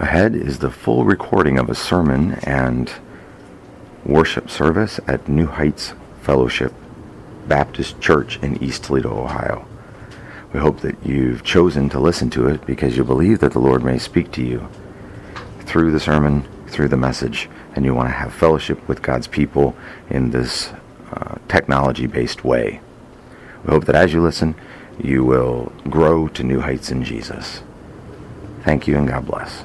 Ahead is the full recording of a sermon and worship service at New Heights Fellowship Baptist Church in East Toledo, Ohio. We hope that you've chosen to listen to it because you believe that the Lord may speak to you through the sermon, through the message, and you want to have fellowship with God's people in this uh, technology based way. We hope that as you listen, you will grow to new heights in Jesus. Thank you and God bless.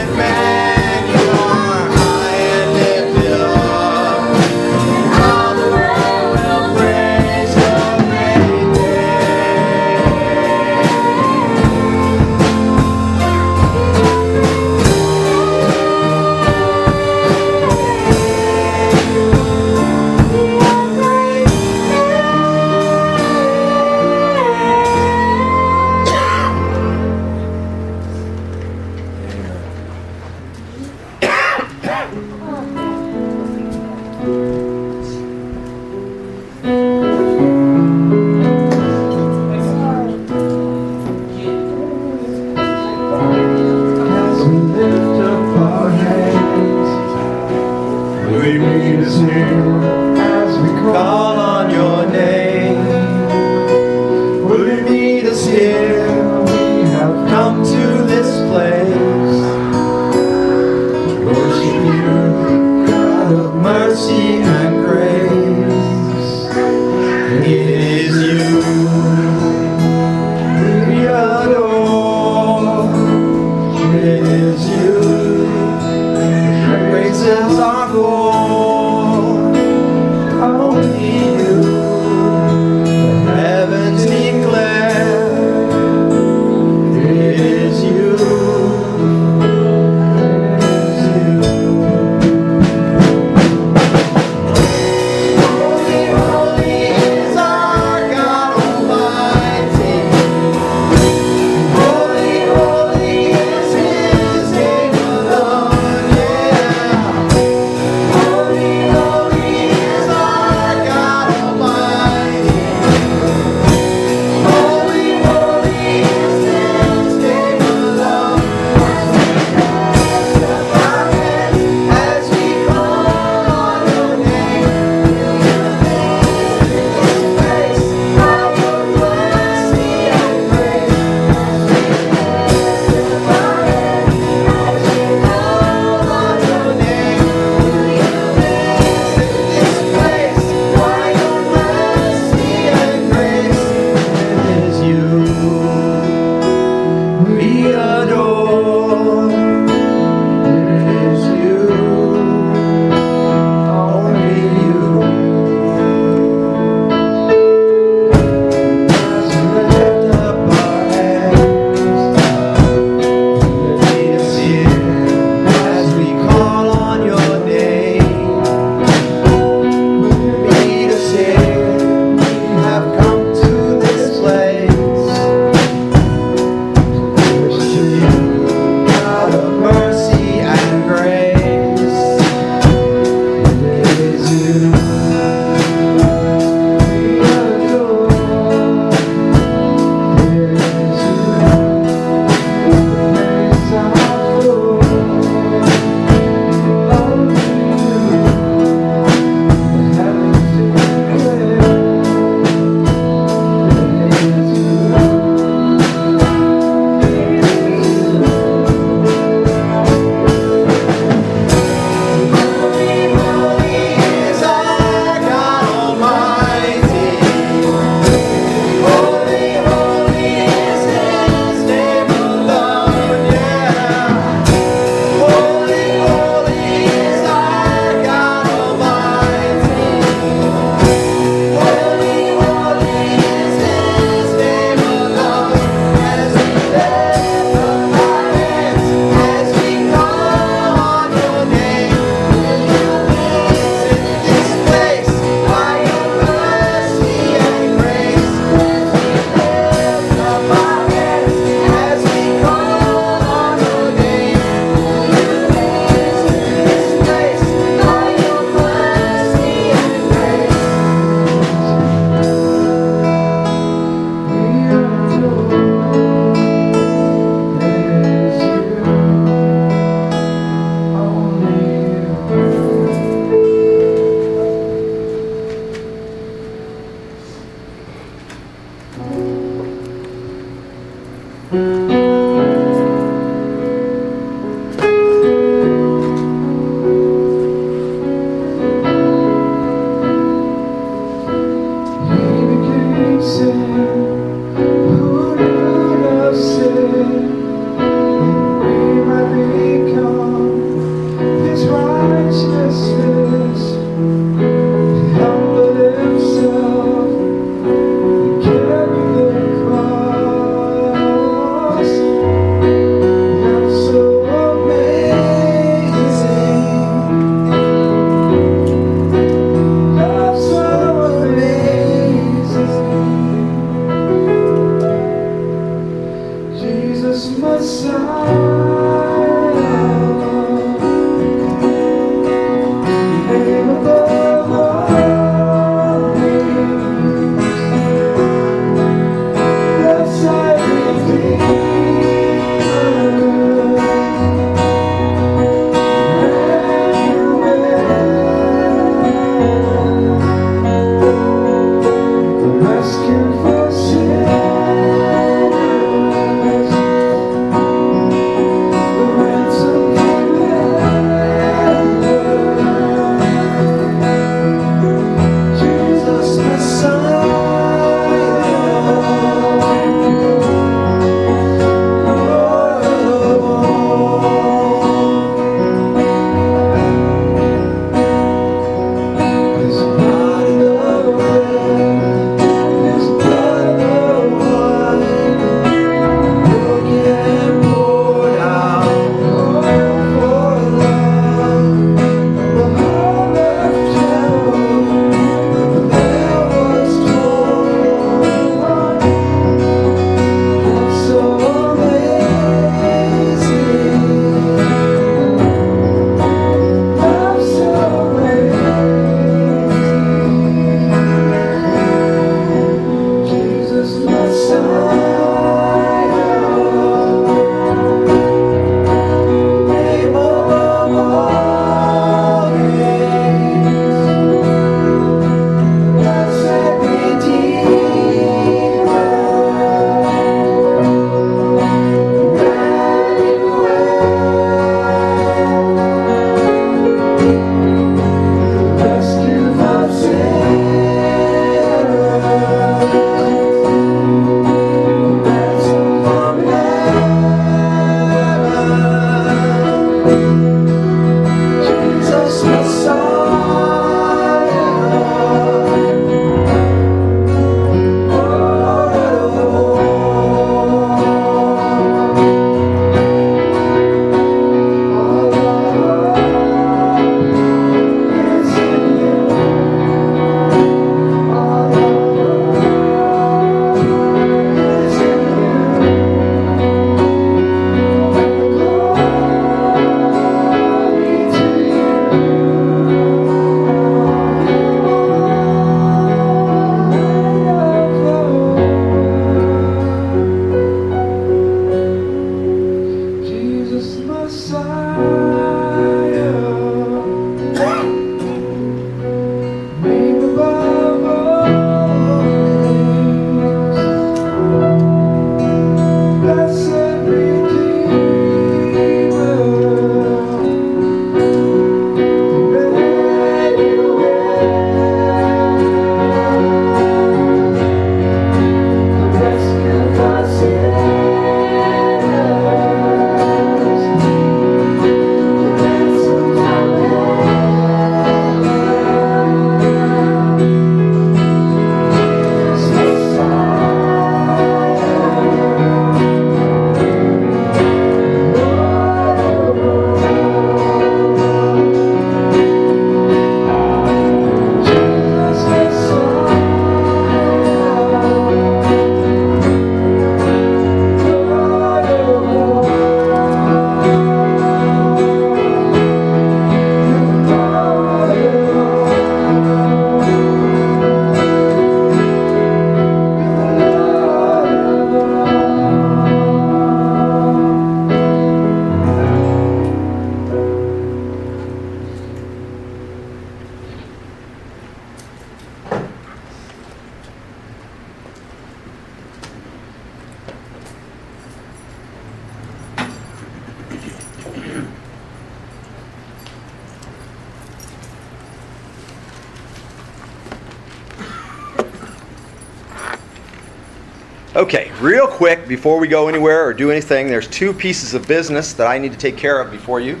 Quick before we go anywhere or do anything, there's two pieces of business that I need to take care of before you.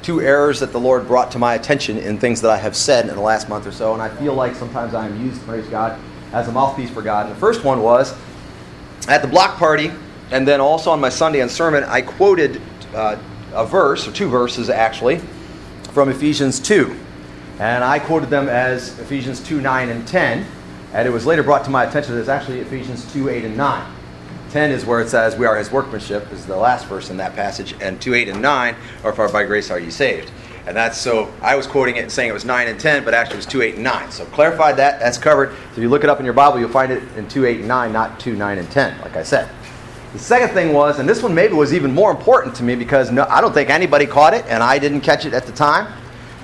Two errors that the Lord brought to my attention in things that I have said in the last month or so, and I feel like sometimes I am used, praise God, as a mouthpiece for God. And the first one was at the block party, and then also on my Sunday and sermon, I quoted uh, a verse, or two verses actually, from Ephesians 2. And I quoted them as Ephesians 2 9 and 10. And it was later brought to my attention that it's actually Ephesians 2 8 and 9. 10 is where it says, We are his workmanship, is the last verse in that passage. And 2 8 and 9 are, For by grace are ye saved. And that's so, I was quoting it and saying it was 9 and 10, but actually it was 2 8 and 9. So clarified that, that's covered. So if you look it up in your Bible, you'll find it in 2 8 and 9, not 2 9 and 10, like I said. The second thing was, and this one maybe was even more important to me because no, I don't think anybody caught it, and I didn't catch it at the time.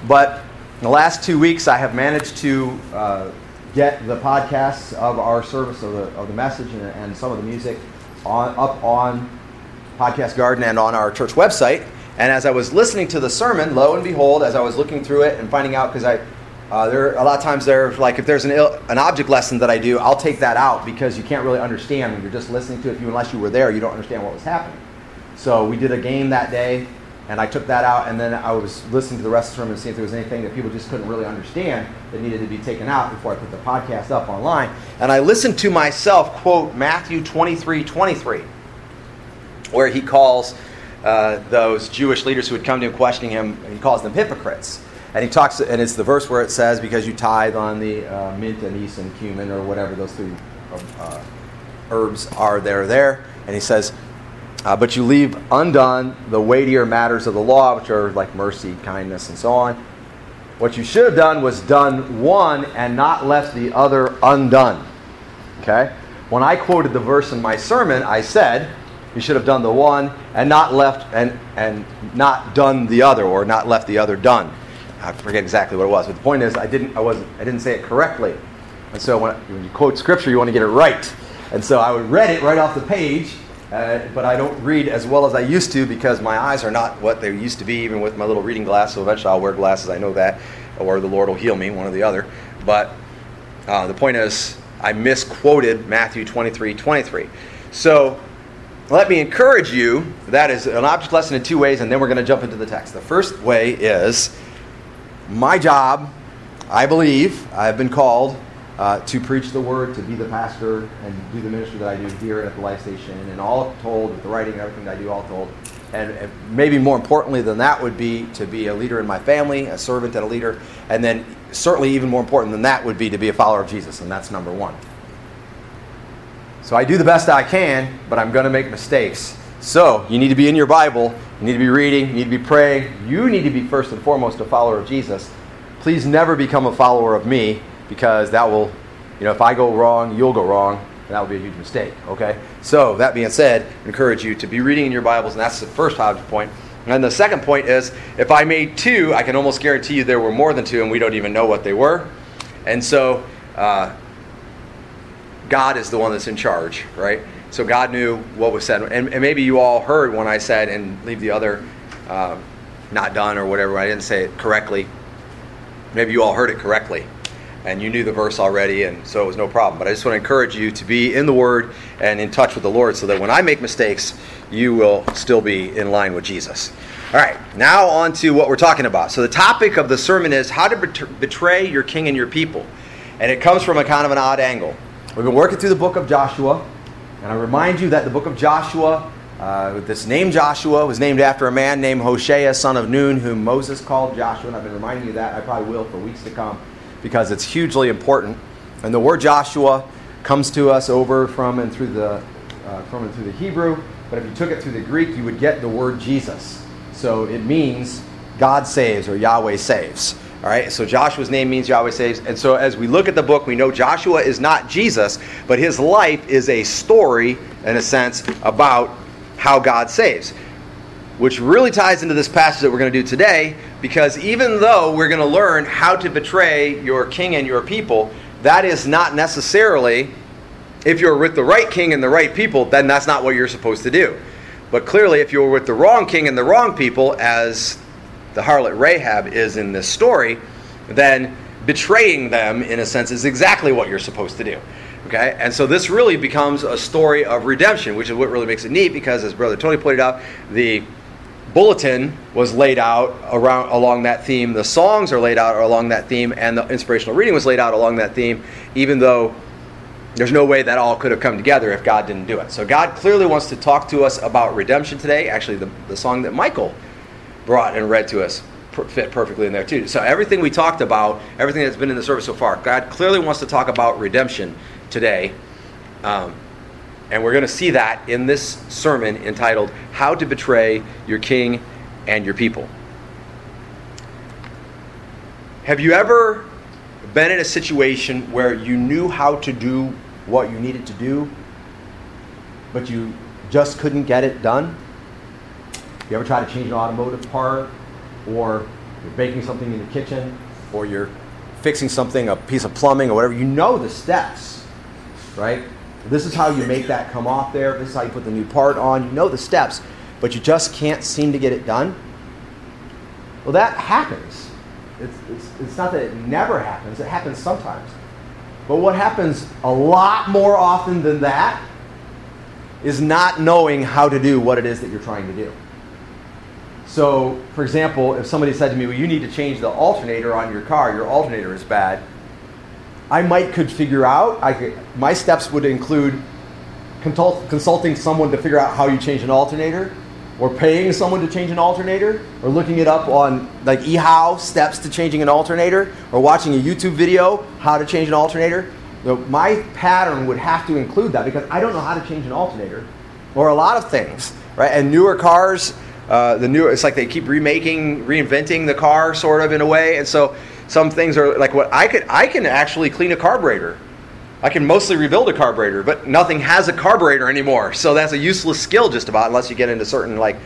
But in the last two weeks, I have managed to. Uh, get the podcasts of our service of the, of the message and, and some of the music on, up on Podcast Garden and on our church website. And as I was listening to the sermon, lo and behold, as I was looking through it and finding out, because I uh, there a lot of times there like if there's an an object lesson that I do, I'll take that out because you can't really understand when you're just listening to it. You unless you were there, you don't understand what was happening. So we did a game that day and I took that out, and then I was listening to the rest of the sermon to see if there was anything that people just couldn't really understand that needed to be taken out before I put the podcast up online. And I listened to myself quote Matthew 23 23, where he calls uh, those Jewish leaders who had come to him questioning him, he calls them hypocrites. And he talks, and it's the verse where it says, because you tithe on the uh, mint, and anise, and cumin, or whatever those three uh, herbs are there, there. And he says, uh, but you leave undone the weightier matters of the law, which are like mercy, kindness, and so on. What you should have done was done one and not left the other undone. Okay? When I quoted the verse in my sermon, I said, you should have done the one and not left and, and not done the other or not left the other done. I forget exactly what it was, but the point is I didn't I wasn't I didn't say it correctly. And so when, when you quote scripture, you want to get it right. And so I read it right off the page uh, but I don't read as well as I used to because my eyes are not what they used to be, even with my little reading glass. So eventually I'll wear glasses, I know that, or the Lord will heal me, one or the other. But uh, the point is, I misquoted Matthew 23 23. So let me encourage you that is an object lesson in two ways, and then we're going to jump into the text. The first way is my job, I believe, I've been called uh, to preach the word, to be the pastor, and do the ministry that I do here at the Life Station, and all told, with the writing and everything that I do, all told. And, and maybe more importantly than that would be to be a leader in my family, a servant and a leader, and then certainly even more important than that would be to be a follower of Jesus, and that's number one. So I do the best I can, but I'm going to make mistakes. So you need to be in your Bible, you need to be reading, you need to be praying, you need to be first and foremost a follower of Jesus. Please never become a follower of me because that will, you know, if I go wrong, you'll go wrong, and that will be a huge mistake, okay? So, that being said, I encourage you to be reading in your Bibles, and that's the first point. And then the second point is if I made two, I can almost guarantee you there were more than two, and we don't even know what they were. And so, uh, God is the one that's in charge, right? So God knew what was said. And, and maybe you all heard when I said, and leave the other uh, not done or whatever, I didn't say it correctly. Maybe you all heard it correctly and you knew the verse already, and so it was no problem. But I just want to encourage you to be in the Word and in touch with the Lord so that when I make mistakes, you will still be in line with Jesus. All right, now on to what we're talking about. So the topic of the sermon is how to betray your king and your people. And it comes from a kind of an odd angle. We've been working through the book of Joshua, and I remind you that the book of Joshua, uh, this name Joshua, was named after a man named Hoshea, son of Nun, whom Moses called Joshua, and I've been reminding you that. I probably will for weeks to come because it's hugely important. And the word Joshua comes to us over from and through the uh, from and through the Hebrew, but if you took it through the Greek, you would get the word Jesus. So it means God saves or Yahweh saves. All right, so Joshua's name means Yahweh saves. And so as we look at the book, we know Joshua is not Jesus, but his life is a story, in a sense, about how God saves. Which really ties into this passage that we're going to do today, because even though we're going to learn how to betray your king and your people, that is not necessarily, if you're with the right king and the right people, then that's not what you're supposed to do. But clearly, if you're with the wrong king and the wrong people, as the harlot Rahab is in this story, then betraying them, in a sense, is exactly what you're supposed to do. Okay? And so this really becomes a story of redemption, which is what really makes it neat because, as Brother Tony pointed out, the bulletin was laid out around along that theme. The songs are laid out along that theme, and the inspirational reading was laid out along that theme, even though there's no way that all could have come together if God didn't do it. So God clearly wants to talk to us about redemption today. Actually, the, the song that Michael brought and read to us fit perfectly in there too. So everything we talked about, everything that's been in the service so far, God clearly wants to talk about redemption today. Um, and we're going to see that in this sermon entitled How to Betray Your King and Your People. Have you ever been in a situation where you knew how to do what you needed to do, but you just couldn't get it done? You ever try to change an automotive part, or you're baking something in the kitchen, or you're fixing something, a piece of plumbing, or whatever? You know the steps, right? This is how you make that come off there. This is how you put the new part on. You know the steps, but you just can't seem to get it done. Well, that happens. It's, it's, it's not that it never happens, it happens sometimes. But what happens a lot more often than that is not knowing how to do what it is that you're trying to do. So, for example, if somebody said to me, Well, you need to change the alternator on your car, your alternator is bad, I might could figure out, I could, my steps would include consult, consulting someone to figure out how you change an alternator, or paying someone to change an alternator, or looking it up on like eHow steps to changing an alternator, or watching a YouTube video how to change an alternator. So my pattern would have to include that because I don't know how to change an alternator, or a lot of things, right? And newer cars uh, the new it's like they keep remaking reinventing the car sort of in a way and so some things are like what i could i can actually clean a carburetor. I can mostly rebuild a carburetor but nothing has a carburetor anymore. So that's a useless skill just about unless you get into certain like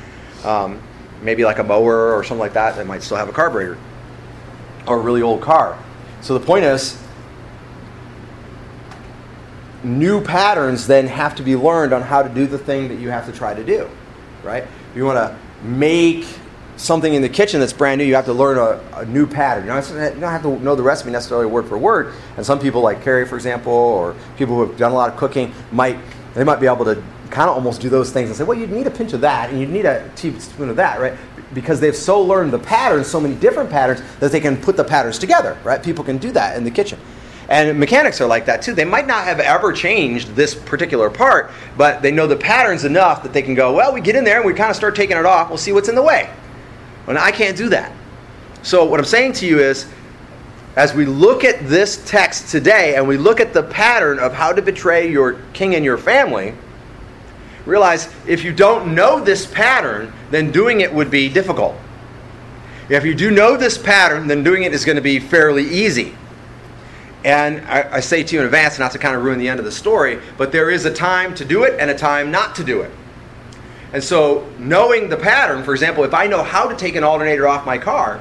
um, maybe like a mower or something like that that might still have a carburetor or a really old car. So the point is new patterns then have to be learned on how to do the thing that you have to try to do right? You want to make something in the kitchen that's brand new, you have to learn a, a new pattern. You you don't have to know the recipe necessarily word for word. And some people, like Carrie, for example, or people who have done a lot of cooking, might they might be able to kind of almost do those things and say, well, you'd need a pinch of that and you'd need a teaspoon of that, right? Because they've so learned the patterns, so many different patterns, that they can put the patterns together, right? People can do that in the kitchen. And mechanics are like that too. They might not have ever changed this particular part, but they know the patterns enough that they can go, well, we get in there and we kind of start taking it off. We'll see what's in the way. And I can't do that. So, what I'm saying to you is, as we look at this text today and we look at the pattern of how to betray your king and your family, realize if you don't know this pattern, then doing it would be difficult. If you do know this pattern, then doing it is going to be fairly easy. And I, I, say to you in advance, not to kind of ruin the end of the story, but there is a time to do it and a time not to do it. And so, knowing the pattern, for example, if I know how to take an alternator off my car,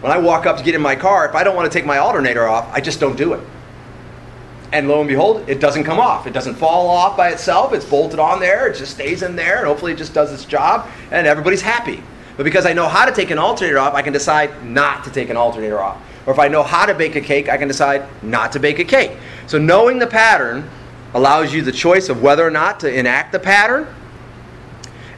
when I walk up to get in my car, if I don't want to take my alternator off, I just don't do it. And lo and behold, it doesn't come off. It doesn't fall off by itself. It's bolted on there. It just stays in there, and hopefully it just does its job, and everybody's happy. But because I know how to take an alternator off, I can decide not to take an alternator off. Or if I know how to bake a cake, I can decide not to bake a cake. So knowing the pattern allows you the choice of whether or not to enact the pattern.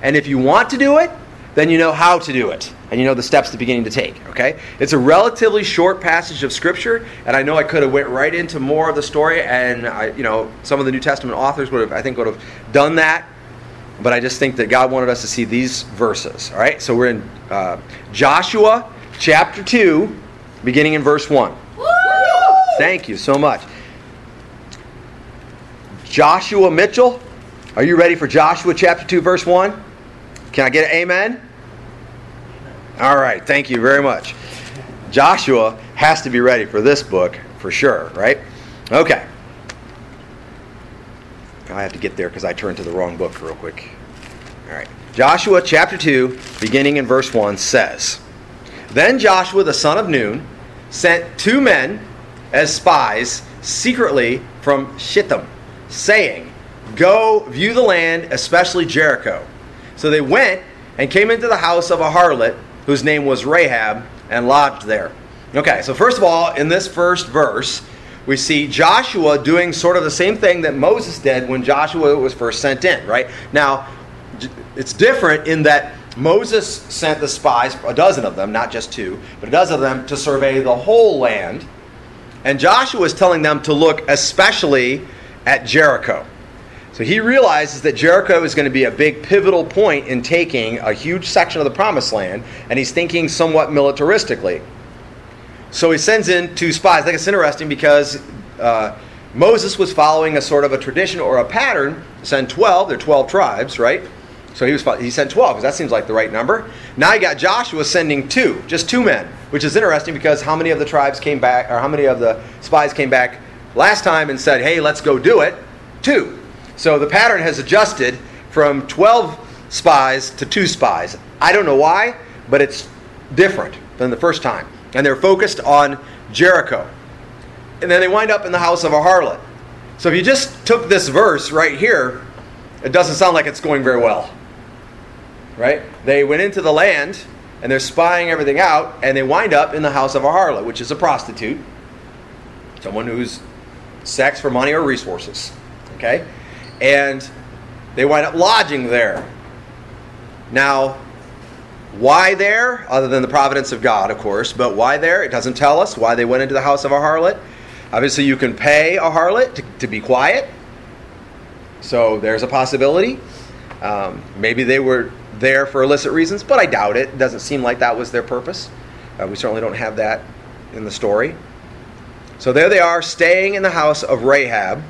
And if you want to do it, then you know how to do it and you know the steps to beginning to take okay it's a relatively short passage of scripture and i know i could have went right into more of the story and I, you know some of the new testament authors would have i think would have done that but i just think that god wanted us to see these verses all right so we're in uh, joshua chapter 2 beginning in verse 1. Woo! Thank you so much. Joshua Mitchell, are you ready for Joshua chapter 2, verse 1? Can I get an amen? All right, thank you very much. Joshua has to be ready for this book for sure, right? Okay. I have to get there because I turned to the wrong book real quick. All right. Joshua chapter 2, beginning in verse 1, says, then Joshua the son of Nun sent two men as spies secretly from Shittim, saying, Go view the land, especially Jericho. So they went and came into the house of a harlot whose name was Rahab and lodged there. Okay, so first of all, in this first verse, we see Joshua doing sort of the same thing that Moses did when Joshua was first sent in, right? Now, it's different in that Moses sent the spies, a dozen of them, not just two, but a dozen of them, to survey the whole land. And Joshua is telling them to look especially at Jericho. So he realizes that Jericho is going to be a big pivotal point in taking a huge section of the promised land, and he's thinking somewhat militaristically. So he sends in two spies. I think it's interesting because uh, Moses was following a sort of a tradition or a pattern, send 12, they're 12 tribes, right? So he was he sent 12 because that seems like the right number. Now you got Joshua sending two, just two men, which is interesting because how many of the tribes came back or how many of the spies came back last time and said, "Hey, let's go do it." Two. So the pattern has adjusted from 12 spies to two spies. I don't know why, but it's different than the first time. And they're focused on Jericho. And then they wind up in the house of a harlot. So if you just took this verse right here, it doesn't sound like it's going very well right? They went into the land and they're spying everything out, and they wind up in the house of a harlot, which is a prostitute, someone who's sex for money or resources. Okay? And they wind up lodging there. Now, why there? Other than the providence of God, of course, but why there? It doesn't tell us why they went into the house of a harlot. Obviously, you can pay a harlot to, to be quiet. So there's a possibility. Um, maybe they were there for illicit reasons, but I doubt it. It doesn't seem like that was their purpose. Uh, we certainly don't have that in the story. So there they are, staying in the house of Rahab,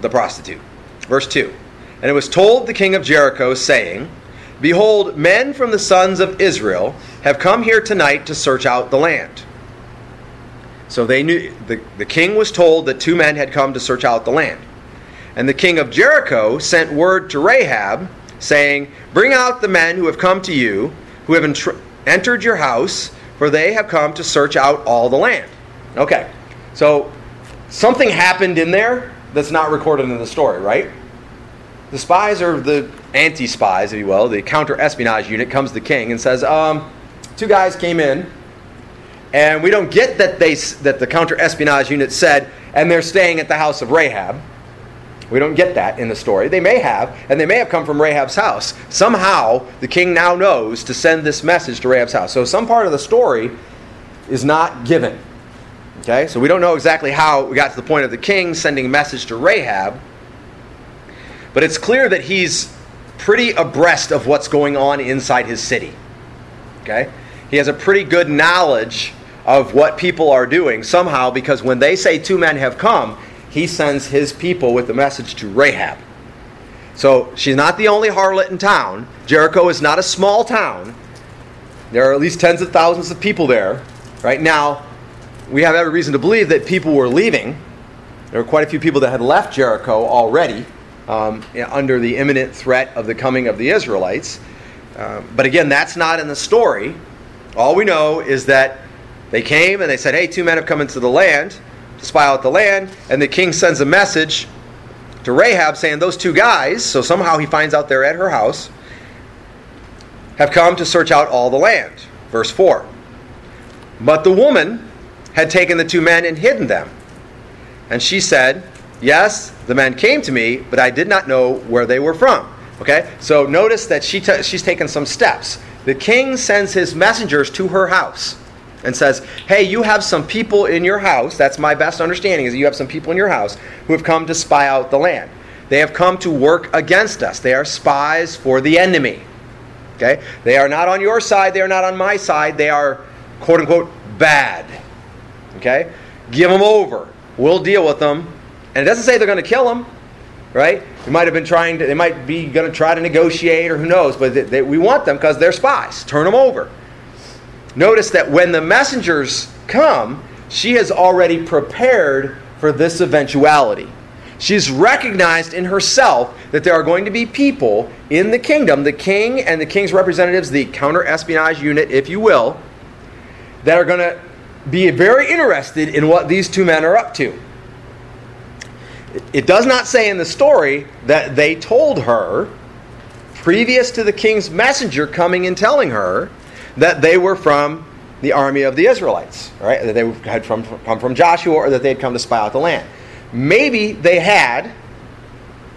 the prostitute. Verse 2 And it was told the king of Jericho, saying, Behold, men from the sons of Israel have come here tonight to search out the land. So they knew the, the king was told that two men had come to search out the land. And the king of Jericho sent word to Rahab, saying, Bring out the men who have come to you, who have entr- entered your house, for they have come to search out all the land. Okay, so something happened in there that's not recorded in the story, right? The spies are the anti spies, if you will, the counter espionage unit comes to the king and says, um, Two guys came in, and we don't get that, they, that the counter espionage unit said, and they're staying at the house of Rahab We don't get that in the story. They may have, and they may have come from Rahab's house. Somehow, the king now knows to send this message to Rahab's house. So, some part of the story is not given. Okay, so we don't know exactly how we got to the point of the king sending a message to Rahab, but it's clear that he's pretty abreast of what's going on inside his city. Okay, he has a pretty good knowledge of what people are doing somehow because when they say two men have come, he sends his people with the message to Rahab. So she's not the only harlot in town. Jericho is not a small town. There are at least tens of thousands of people there. Right now, we have every reason to believe that people were leaving. There were quite a few people that had left Jericho already um, under the imminent threat of the coming of the Israelites. Uh, but again, that's not in the story. All we know is that they came and they said, Hey, two men have come into the land to spy out the land. And the king sends a message to Rahab saying, Those two guys, so somehow he finds out they're at her house, have come to search out all the land. Verse 4. But the woman had taken the two men and hidden them. And she said, Yes, the men came to me, but I did not know where they were from. Okay? So notice that she t- she's taken some steps. The king sends his messengers to her house and says, Hey, you have some people in your house. That's my best understanding, is you have some people in your house who have come to spy out the land. They have come to work against us. They are spies for the enemy. Okay? They are not on your side, they are not on my side. They are, quote unquote, bad. Okay? Give them over. We'll deal with them. And it doesn't say they're going to kill them, right? They might have been trying to, they might be going to try to negotiate or who knows, but they, they, we want them because they're spies. Turn them over. Notice that when the messengers come, she has already prepared for this eventuality. She's recognized in herself that there are going to be people in the kingdom, the king and the king's representatives, the counter espionage unit, if you will, that are going to be very interested in what these two men are up to. It does not say in the story that they told her, previous to the king's messenger coming and telling her, that they were from the army of the Israelites, right? That they had from, come from Joshua or that they had come to spy out the land. Maybe they had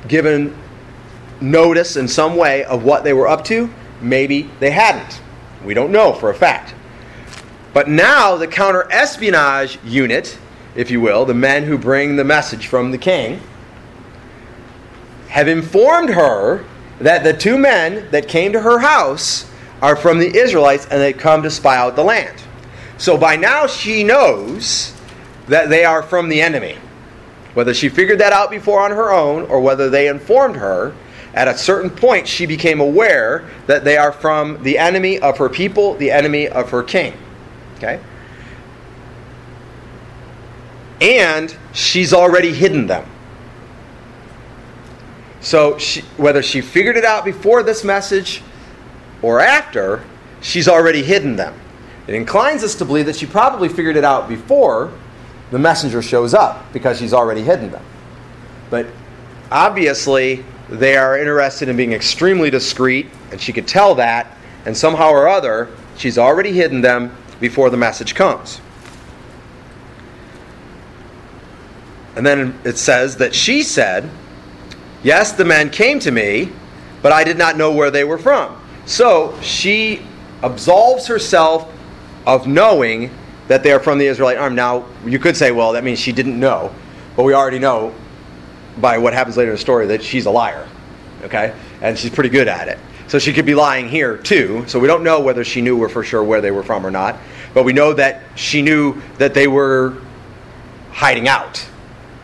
given notice in some way of what they were up to. Maybe they hadn't. We don't know for a fact. But now the counter espionage unit, if you will, the men who bring the message from the king, have informed her that the two men that came to her house are from the Israelites and they come to spy out the land. So by now she knows that they are from the enemy. Whether she figured that out before on her own or whether they informed her, at a certain point she became aware that they are from the enemy of her people, the enemy of her king. Okay? And she's already hidden them. So she, whether she figured it out before this message or after, she's already hidden them. It inclines us to believe that she probably figured it out before the messenger shows up because she's already hidden them. But obviously, they are interested in being extremely discreet, and she could tell that, and somehow or other, she's already hidden them before the message comes. And then it says that she said, Yes, the men came to me, but I did not know where they were from. So she absolves herself of knowing that they are from the Israelite army. Now, you could say, well, that means she didn't know, but we already know by what happens later in the story that she's a liar, okay? And she's pretty good at it. So she could be lying here too. So we don't know whether she knew for sure where they were from or not, but we know that she knew that they were hiding out,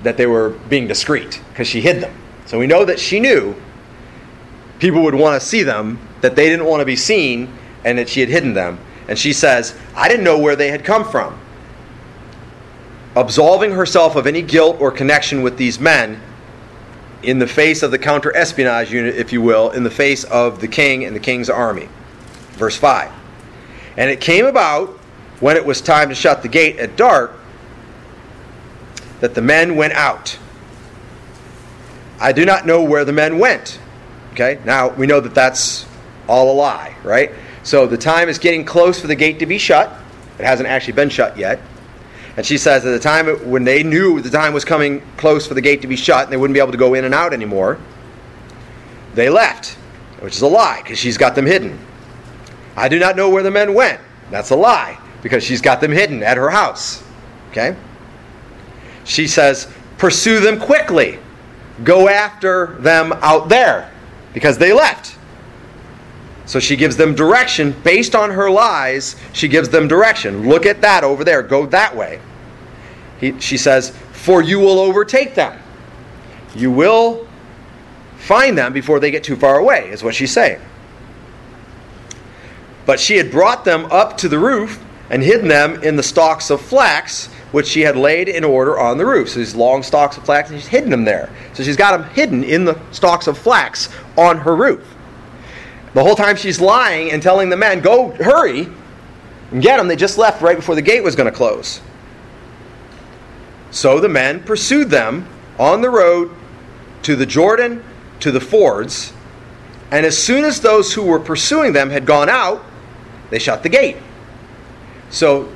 that they were being discreet because she hid them. So we know that she knew people would want to see them that they didn't want to be seen and that she had hidden them. And she says, I didn't know where they had come from. Absolving herself of any guilt or connection with these men in the face of the counter espionage unit, if you will, in the face of the king and the king's army. Verse 5. And it came about when it was time to shut the gate at dark that the men went out. I do not know where the men went. Okay, now we know that that's all a lie, right? So the time is getting close for the gate to be shut. It hasn't actually been shut yet. And she says at the time when they knew the time was coming close for the gate to be shut and they wouldn't be able to go in and out anymore, they left, which is a lie because she's got them hidden. I do not know where the men went. That's a lie because she's got them hidden at her house. Okay? She says, pursue them quickly. Go after them out there because they left. So she gives them direction based on her lies. She gives them direction. Look at that over there. Go that way. He, she says, For you will overtake them. You will find them before they get too far away, is what she's saying. But she had brought them up to the roof and hidden them in the stalks of flax, which she had laid in order on the roof. So these long stalks of flax, and she's hidden them there. So she's got them hidden in the stalks of flax on her roof. The whole time she's lying and telling the men, go hurry and get them. They just left right before the gate was going to close. So the men pursued them on the road to the Jordan, to the fords. And as soon as those who were pursuing them had gone out, they shut the gate. So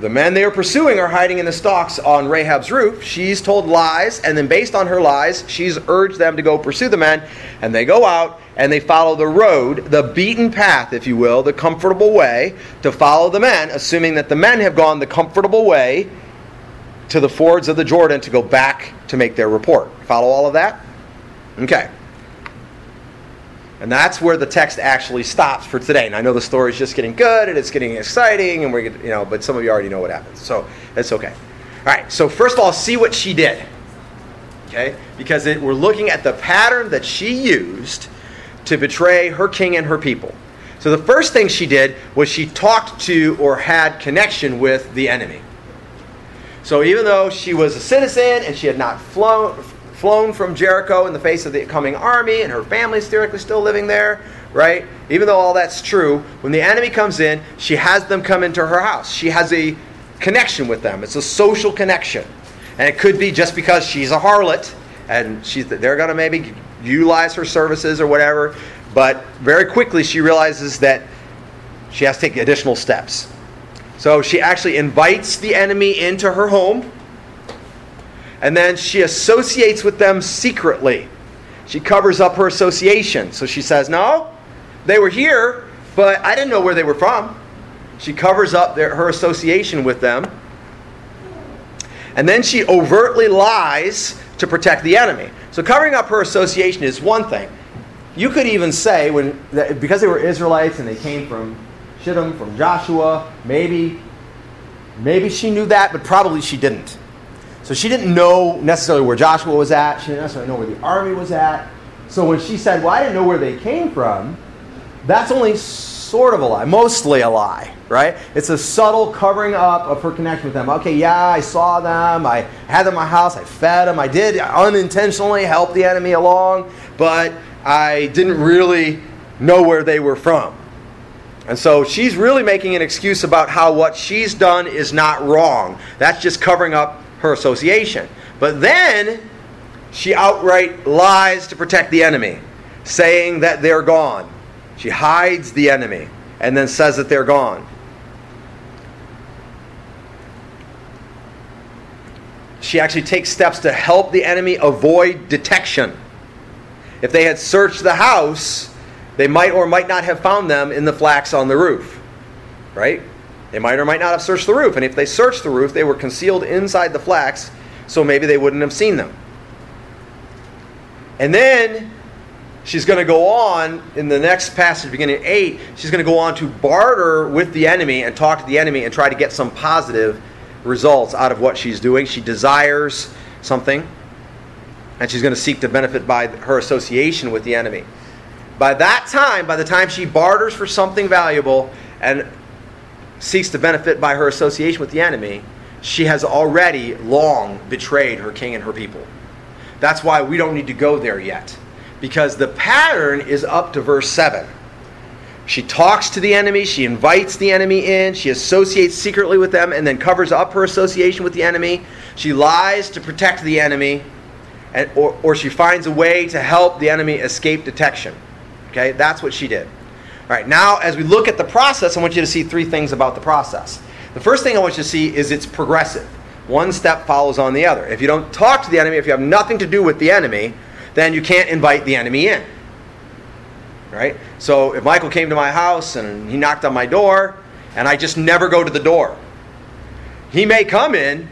the men they are pursuing are hiding in the stalks on Rahab's roof. She's told lies, and then based on her lies, she's urged them to go pursue the men. And they go out and they follow the road, the beaten path, if you will, the comfortable way to follow the men, assuming that the men have gone the comfortable way to the fords of the Jordan to go back to make their report. Follow all of that? Okay. And that's where the text actually stops for today. And I know the story is just getting good and it's getting exciting, and we're you know, but some of you already know what happens, so it's okay. All right. So first of all, see what she did. Okay, because it, we're looking at the pattern that she used to betray her king and her people. So the first thing she did was she talked to or had connection with the enemy. So even though she was a citizen and she had not flown, flown from Jericho in the face of the coming army, and her family's theoretically still living there, right? Even though all that's true, when the enemy comes in, she has them come into her house. She has a connection with them. It's a social connection. And it could be just because she's a harlot and she's they're going to maybe utilize her services or whatever, but very quickly she realizes that she has to take additional steps. So she actually invites the enemy into her home and then she associates with them secretly. She covers up her association. So she says, No, they were here, but I didn't know where they were from. She covers up their, her association with them. And then she overtly lies to protect the enemy. So covering up her association is one thing. You could even say, when because they were Israelites and they came from Shittim, from Joshua, maybe, maybe she knew that, but probably she didn't. So she didn't know necessarily where Joshua was at. She didn't necessarily know where the army was at. So when she said, Well, I didn't know where they came from, that's only sort of a lie, mostly a lie, right? It's a subtle covering up of her connection with them. Okay, yeah, I saw them. I had them in my house. I fed them. I did unintentionally help the enemy along, but I didn't really know where they were from. And so she's really making an excuse about how what she's done is not wrong. That's just covering up her association. But then she outright lies to protect the enemy, saying that they're gone. She hides the enemy and then says that they're gone. She actually takes steps to help the enemy avoid detection. If they had searched the house, they might or might not have found them in the flax on the roof. Right? They might or might not have searched the roof. And if they searched the roof, they were concealed inside the flax, so maybe they wouldn't have seen them. And then she's going to go on in the next passage, beginning at 8, she's going to go on to barter with the enemy and talk to the enemy and try to get some positive results out of what she's doing. She desires something, and she's going to seek to benefit by her association with the enemy. By that time, by the time she barters for something valuable and seeks to benefit by her association with the enemy, she has already long betrayed her king and her people. That's why we don't need to go there yet. Because the pattern is up to verse 7. She talks to the enemy, she invites the enemy in, she associates secretly with them, and then covers up her association with the enemy. She lies to protect the enemy, and, or, or she finds a way to help the enemy escape detection. Okay, that's what she did. All right, now as we look at the process, I want you to see three things about the process. The first thing I want you to see is it's progressive. One step follows on the other. If you don't talk to the enemy, if you have nothing to do with the enemy, then you can't invite the enemy in. Right? So if Michael came to my house and he knocked on my door, and I just never go to the door, he may come in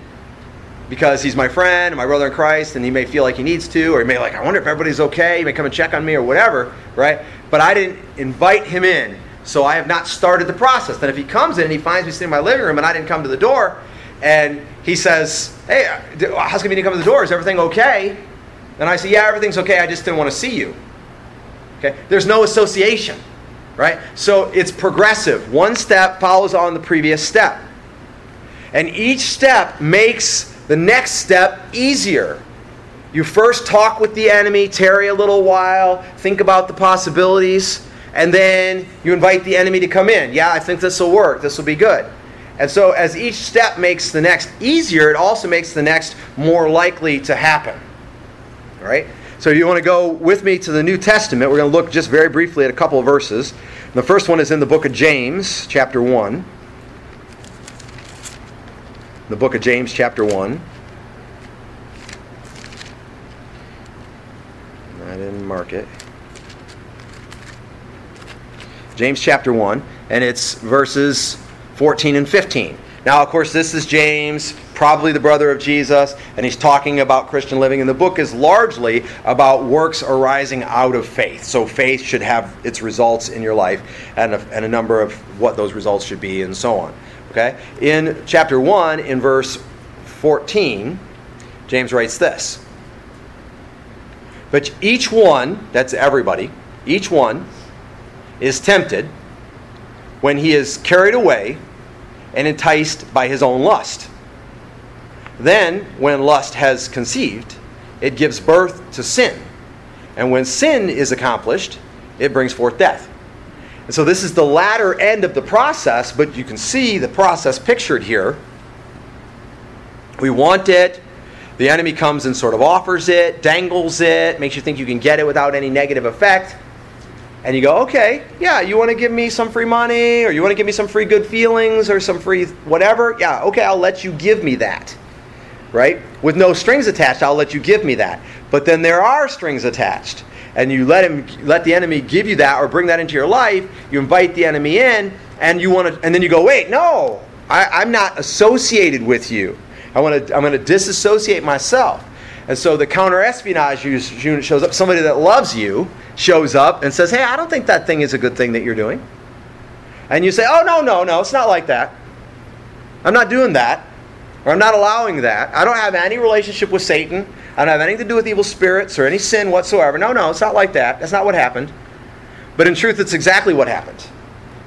because he's my friend, my brother in Christ, and he may feel like he needs to, or he may like, I wonder if everybody's okay. He may come and check on me or whatever, right? But I didn't invite him in, so I have not started the process. Then if he comes in and he finds me sitting in my living room and I didn't come to the door, and he says, Hey, uh, how's come you didn't come to the door? Is everything okay? And I say, Yeah, everything's okay. I just didn't want to see you. Okay? There's no association, right? So it's progressive. One step follows on the previous step. And each step makes the next step easier. You first talk with the enemy, tarry a little while, think about the possibilities, and then you invite the enemy to come in. Yeah, I think this will work. This will be good. And so, as each step makes the next easier, it also makes the next more likely to happen. All right? So, you want to go with me to the New Testament. We're going to look just very briefly at a couple of verses. The first one is in the book of James, chapter 1. The book of James, chapter 1. I didn't mark it. James chapter 1, and it's verses 14 and 15. Now, of course, this is James, probably the brother of Jesus, and he's talking about Christian living. And the book is largely about works arising out of faith. So, faith should have its results in your life, and a, and a number of what those results should be, and so on. Okay? In chapter 1, in verse 14, James writes this But each one, that's everybody, each one is tempted when he is carried away and enticed by his own lust. Then, when lust has conceived, it gives birth to sin. And when sin is accomplished, it brings forth death. And so, this is the latter end of the process, but you can see the process pictured here. We want it. The enemy comes and sort of offers it, dangles it, makes you think you can get it without any negative effect and you go, okay, yeah, you want to give me some free money or you want to give me some free good feelings or some free whatever? Yeah, okay, I'll let you give me that. Right? With no strings attached, I'll let you give me that. But then there are strings attached. And you let him let the enemy give you that or bring that into your life, you invite the enemy in, and you want to and then you go, wait, no, I, I'm not associated with you. I want to I'm going to disassociate myself. And so the counter espionage unit shows up, somebody that loves you shows up and says, Hey, I don't think that thing is a good thing that you're doing. And you say, Oh, no, no, no, it's not like that. I'm not doing that. Or I'm not allowing that. I don't have any relationship with Satan. I don't have anything to do with evil spirits or any sin whatsoever. No, no, it's not like that. That's not what happened. But in truth, it's exactly what happened.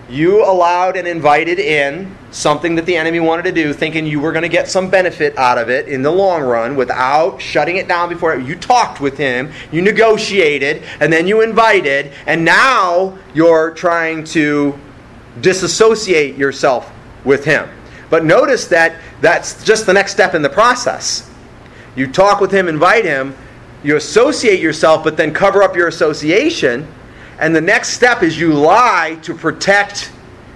You allowed and invited in something that the enemy wanted to do, thinking you were going to get some benefit out of it in the long run without shutting it down before you talked with him, you negotiated, and then you invited, and now you're trying to disassociate yourself with him. But notice that that's just the next step in the process. You talk with him, invite him, you associate yourself, but then cover up your association and the next step is you lie to protect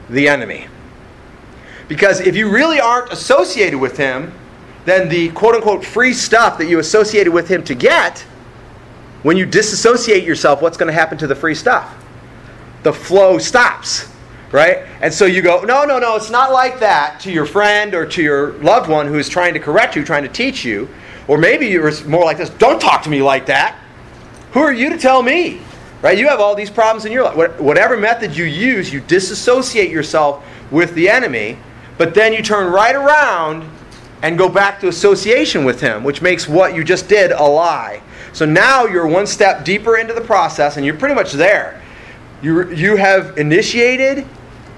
the enemy. Because if you really aren't associated with him, then the quote unquote free stuff that you associated with him to get, when you disassociate yourself, what's going to happen to the free stuff? The flow stops, right? And so you go, no, no, no, it's not like that to your friend or to your loved one who is trying to correct you, trying to teach you. Or maybe you're more like this don't talk to me like that. Who are you to tell me? Right? You have all these problems in your life. Whatever method you use, you disassociate yourself with the enemy, but then you turn right around and go back to association with him, which makes what you just did a lie. So now you're one step deeper into the process and you're pretty much there. You, you have initiated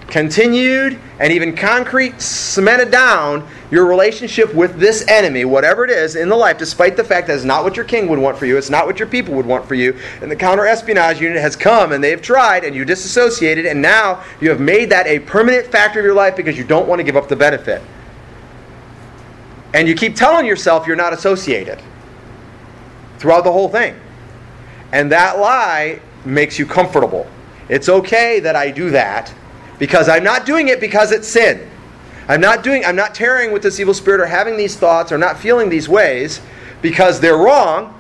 continued, and even concrete cemented down your relationship with this enemy, whatever it is, in the life, despite the fact that it's not what your king would want for you, it's not what your people would want for you. And the counter espionage unit has come and they've tried, and you disassociated, and now you have made that a permanent factor of your life because you don't want to give up the benefit. And you keep telling yourself you're not associated throughout the whole thing. And that lie makes you comfortable. It's okay that I do that because I'm not doing it because it's sin. I'm not doing I'm not tearing with this evil spirit or having these thoughts or not feeling these ways because they're wrong.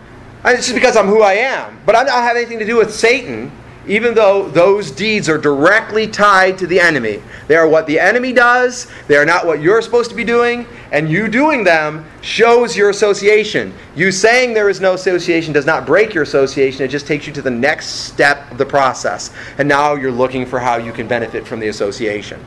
It's just because I'm who I am. But I don't have anything to do with Satan even though those deeds are directly tied to the enemy. They are what the enemy does, they are not what you're supposed to be doing, and you doing them shows your association. You saying there is no association does not break your association, it just takes you to the next step of the process. And now you're looking for how you can benefit from the association.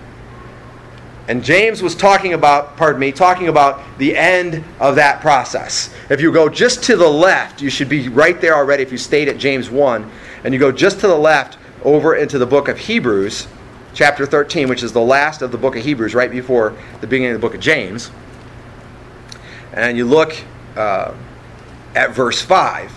And James was talking about, pardon me, talking about the end of that process. If you go just to the left, you should be right there already if you stayed at James 1 and you go just to the left over into the book of Hebrews, chapter 13, which is the last of the book of Hebrews, right before the beginning of the book of James, and you look uh, at verse 5,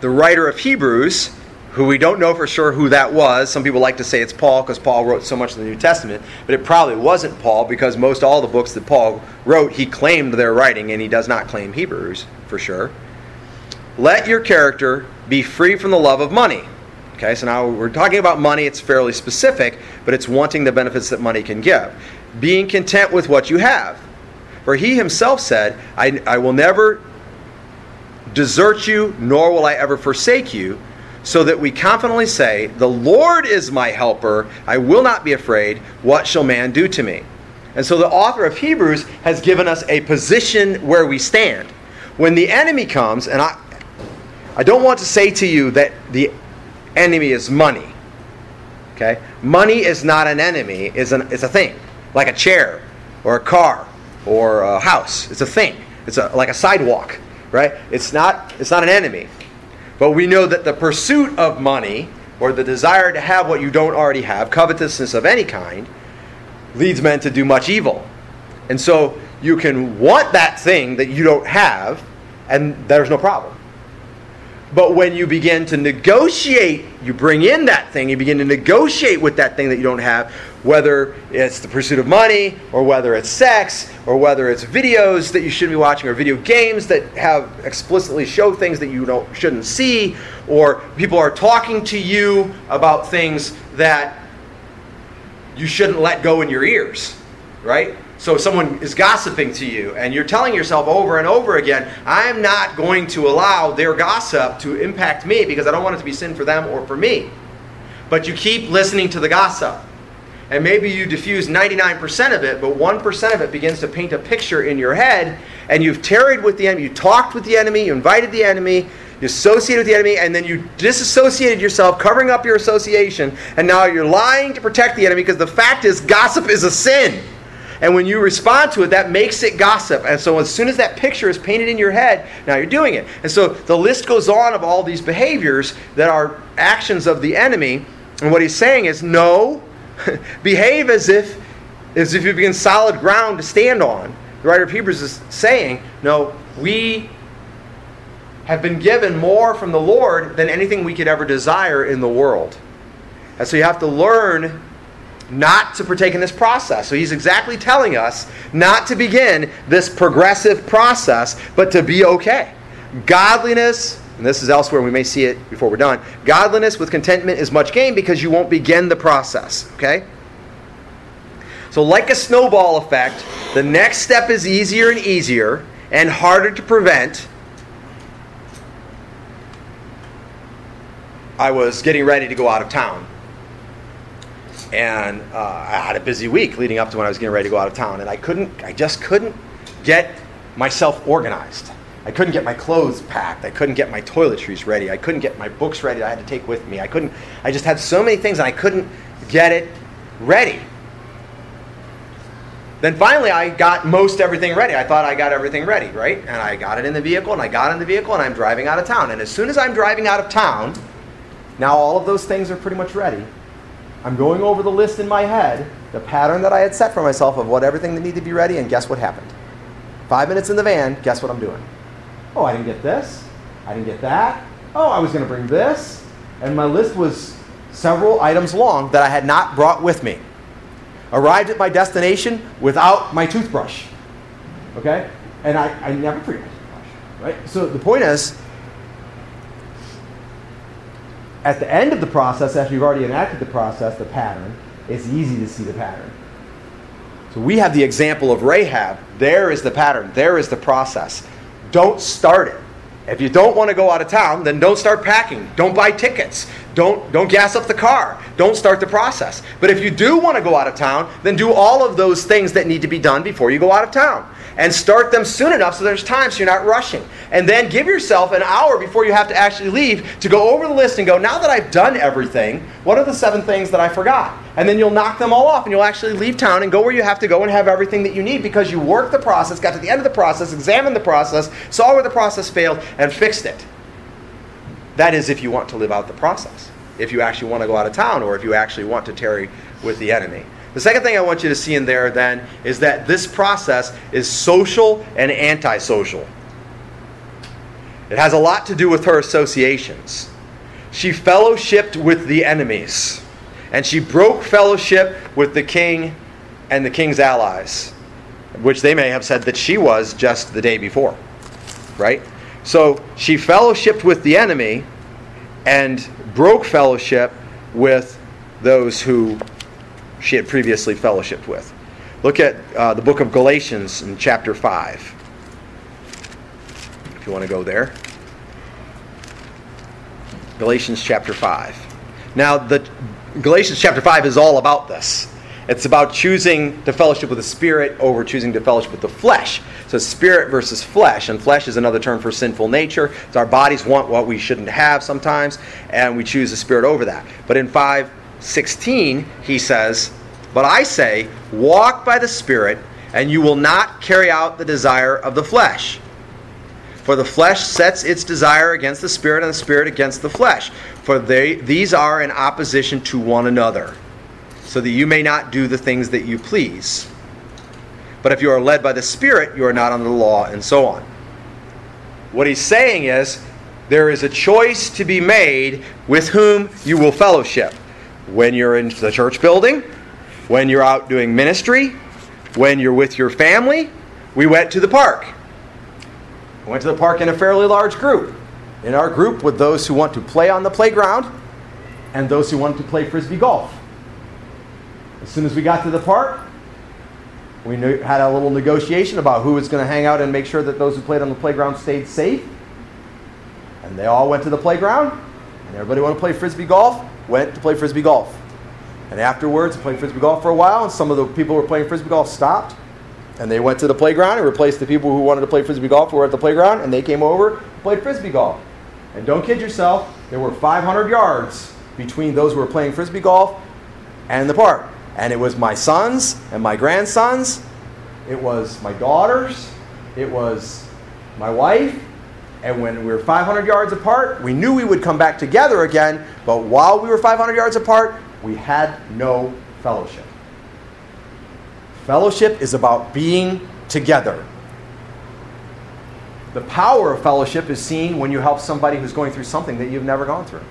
the writer of Hebrews, who we don't know for sure who that was, some people like to say it's Paul because Paul wrote so much of the New Testament, but it probably wasn't Paul because most all the books that Paul wrote, he claimed their writing, and he does not claim Hebrews for sure. Let your character be free from the love of money. Okay, so now we're talking about money. It's fairly specific, but it's wanting the benefits that money can give. Being content with what you have. For he himself said, I, I will never desert you, nor will I ever forsake you, so that we confidently say, The Lord is my helper. I will not be afraid. What shall man do to me? And so the author of Hebrews has given us a position where we stand. When the enemy comes, and I, I don't want to say to you that the enemy is money. Okay? Money is not an enemy, it's, an, it's a thing. Like a chair or a car or a house. It's a thing. It's a, like a sidewalk, right? It's not, it's not an enemy. But we know that the pursuit of money or the desire to have what you don't already have, covetousness of any kind, leads men to do much evil. And so you can want that thing that you don't have, and there's no problem. But when you begin to negotiate, you bring in that thing, you begin to negotiate with that thing that you don't have, whether it's the pursuit of money, or whether it's sex, or whether it's videos that you shouldn't be watching, or video games that have explicitly show things that you don't shouldn't see, or people are talking to you about things that you shouldn't let go in your ears, right? So someone is gossiping to you, and you're telling yourself over and over again, I'm not going to allow their gossip to impact me because I don't want it to be sin for them or for me. But you keep listening to the gossip. And maybe you diffuse 99% of it, but 1% of it begins to paint a picture in your head, and you've tarried with the enemy, you talked with the enemy, you invited the enemy, you associated with the enemy, and then you disassociated yourself, covering up your association, and now you're lying to protect the enemy because the fact is gossip is a sin. And when you respond to it, that makes it gossip. And so as soon as that picture is painted in your head, now you're doing it. And so the list goes on of all these behaviors that are actions of the enemy. And what he's saying is no, behave as if as if you've been solid ground to stand on. The writer of Hebrews is saying, no, we have been given more from the Lord than anything we could ever desire in the world. And so you have to learn not to partake in this process. So he's exactly telling us not to begin this progressive process, but to be okay. Godliness, and this is elsewhere, we may see it before we're done. Godliness with contentment is much gain because you won't begin the process, okay? So, like a snowball effect, the next step is easier and easier and harder to prevent. I was getting ready to go out of town and uh, I had a busy week leading up to when I was getting ready to go out of town, and I couldn't, I just couldn't get myself organized. I couldn't get my clothes packed. I couldn't get my toiletries ready. I couldn't get my books ready I had to take with me. I couldn't, I just had so many things and I couldn't get it ready. Then finally, I got most everything ready. I thought I got everything ready, right? And I got it in the vehicle, and I got in the vehicle, and I'm driving out of town. And as soon as I'm driving out of town, now all of those things are pretty much ready. I'm going over the list in my head, the pattern that I had set for myself of what everything that needed to be ready, and guess what happened? Five minutes in the van, guess what I'm doing? Oh, I didn't get this. I didn't get that. Oh, I was going to bring this. And my list was several items long that I had not brought with me. Arrived at my destination without my toothbrush. Okay? And I, I never forget my toothbrush. Right? So the point is, at the end of the process, after you've already enacted the process, the pattern, it's easy to see the pattern. So we have the example of Rahab. There is the pattern, there is the process. Don't start it. If you don't want to go out of town, then don't start packing. Don't buy tickets. Don't, don't gas up the car. Don't start the process. But if you do want to go out of town, then do all of those things that need to be done before you go out of town and start them soon enough so there's time so you're not rushing. And then give yourself an hour before you have to actually leave to go over the list and go, now that I've done everything, what are the seven things that I forgot? And then you'll knock them all off and you'll actually leave town and go where you have to go and have everything that you need because you worked the process, got to the end of the process, examined the process, saw where the process failed, and fixed it. That is if you want to live out the process. If you actually want to go out of town or if you actually want to tarry with the enemy. The second thing I want you to see in there then is that this process is social and antisocial. It has a lot to do with her associations. She fellowshipped with the enemies, and she broke fellowship with the king and the king's allies, which they may have said that she was just the day before. Right? So she fellowshipped with the enemy and broke fellowship with those who she had previously fellowshipped with. Look at uh, the book of Galatians in chapter 5. If you want to go there. Galatians chapter 5. Now, the Galatians chapter 5 is all about this. It's about choosing to fellowship with the spirit over choosing to fellowship with the flesh. So spirit versus flesh, and flesh is another term for sinful nature. So our bodies want what we shouldn't have sometimes, and we choose the spirit over that. But in 5 16, he says, But I say, walk by the Spirit, and you will not carry out the desire of the flesh. For the flesh sets its desire against the Spirit, and the Spirit against the flesh. For they, these are in opposition to one another, so that you may not do the things that you please. But if you are led by the Spirit, you are not under the law, and so on. What he's saying is, there is a choice to be made with whom you will fellowship when you're in the church building, when you're out doing ministry, when you're with your family. We went to the park. We went to the park in a fairly large group. In our group, with those who want to play on the playground and those who want to play frisbee golf. As soon as we got to the park, we had a little negotiation about who was going to hang out and make sure that those who played on the playground stayed safe. And they all went to the playground, and everybody wanted to play frisbee golf went to play frisbee golf. And afterwards, played frisbee golf for a while, and some of the people who were playing frisbee golf stopped. And they went to the playground and replaced the people who wanted to play frisbee golf who were at the playground, and they came over and played frisbee golf. And don't kid yourself, there were 500 yards between those who were playing frisbee golf and the park. And it was my sons and my grandsons, it was my daughters, it was my wife, and when we were 500 yards apart, we knew we would come back together again, but while we were 500 yards apart, we had no fellowship. Fellowship is about being together. The power of fellowship is seen when you help somebody who's going through something that you've never gone through.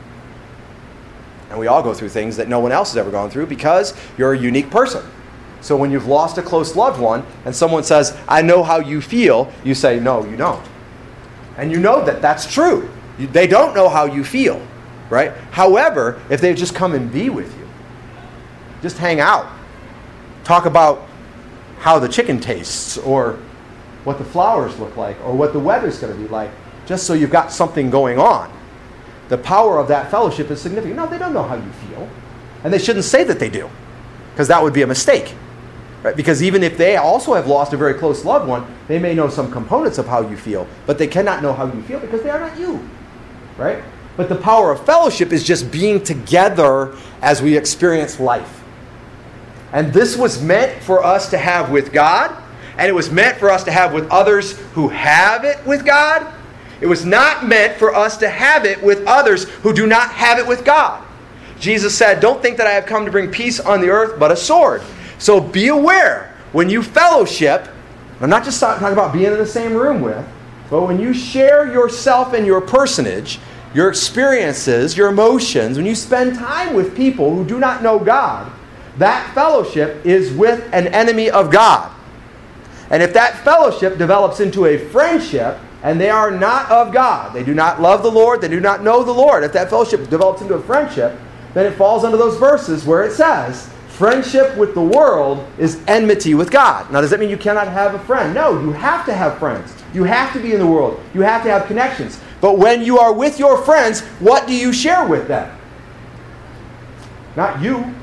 And we all go through things that no one else has ever gone through because you're a unique person. So when you've lost a close loved one and someone says, I know how you feel, you say, No, you don't. And you know that that's true. They don't know how you feel, right? However, if they just come and be with you, just hang out, talk about how the chicken tastes or what the flowers look like or what the weather's going to be like, just so you've got something going on. The power of that fellowship is significant. No, they don't know how you feel. And they shouldn't say that they do, because that would be a mistake. Right? Because even if they also have lost a very close loved one, they may know some components of how you feel, but they cannot know how you feel because they are not you. Right? But the power of fellowship is just being together as we experience life. And this was meant for us to have with God, and it was meant for us to have with others who have it with God. It was not meant for us to have it with others who do not have it with God. Jesus said, Don't think that I have come to bring peace on the earth, but a sword. So be aware when you fellowship, I'm not just talking about being in the same room with, but when you share yourself and your personage, your experiences, your emotions, when you spend time with people who do not know God, that fellowship is with an enemy of God. And if that fellowship develops into a friendship, and they are not of God, they do not love the Lord, they do not know the Lord, if that fellowship develops into a friendship, then it falls under those verses where it says, Friendship with the world is enmity with God. Now, does that mean you cannot have a friend? No, you have to have friends. You have to be in the world. You have to have connections. But when you are with your friends, what do you share with them? Not you,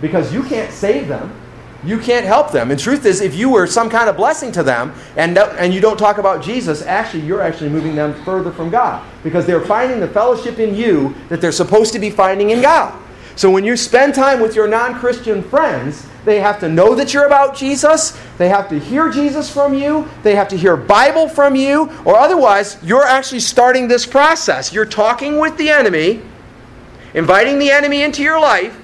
because you can't save them. You can't help them. And truth is, if you were some kind of blessing to them and, and you don't talk about Jesus, actually, you're actually moving them further from God because they're finding the fellowship in you that they're supposed to be finding in God. So when you spend time with your non Christian friends, they have to know that you're about Jesus. They have to hear Jesus from you. They have to hear Bible from you. Or otherwise, you're actually starting this process. You're talking with the enemy, inviting the enemy into your life,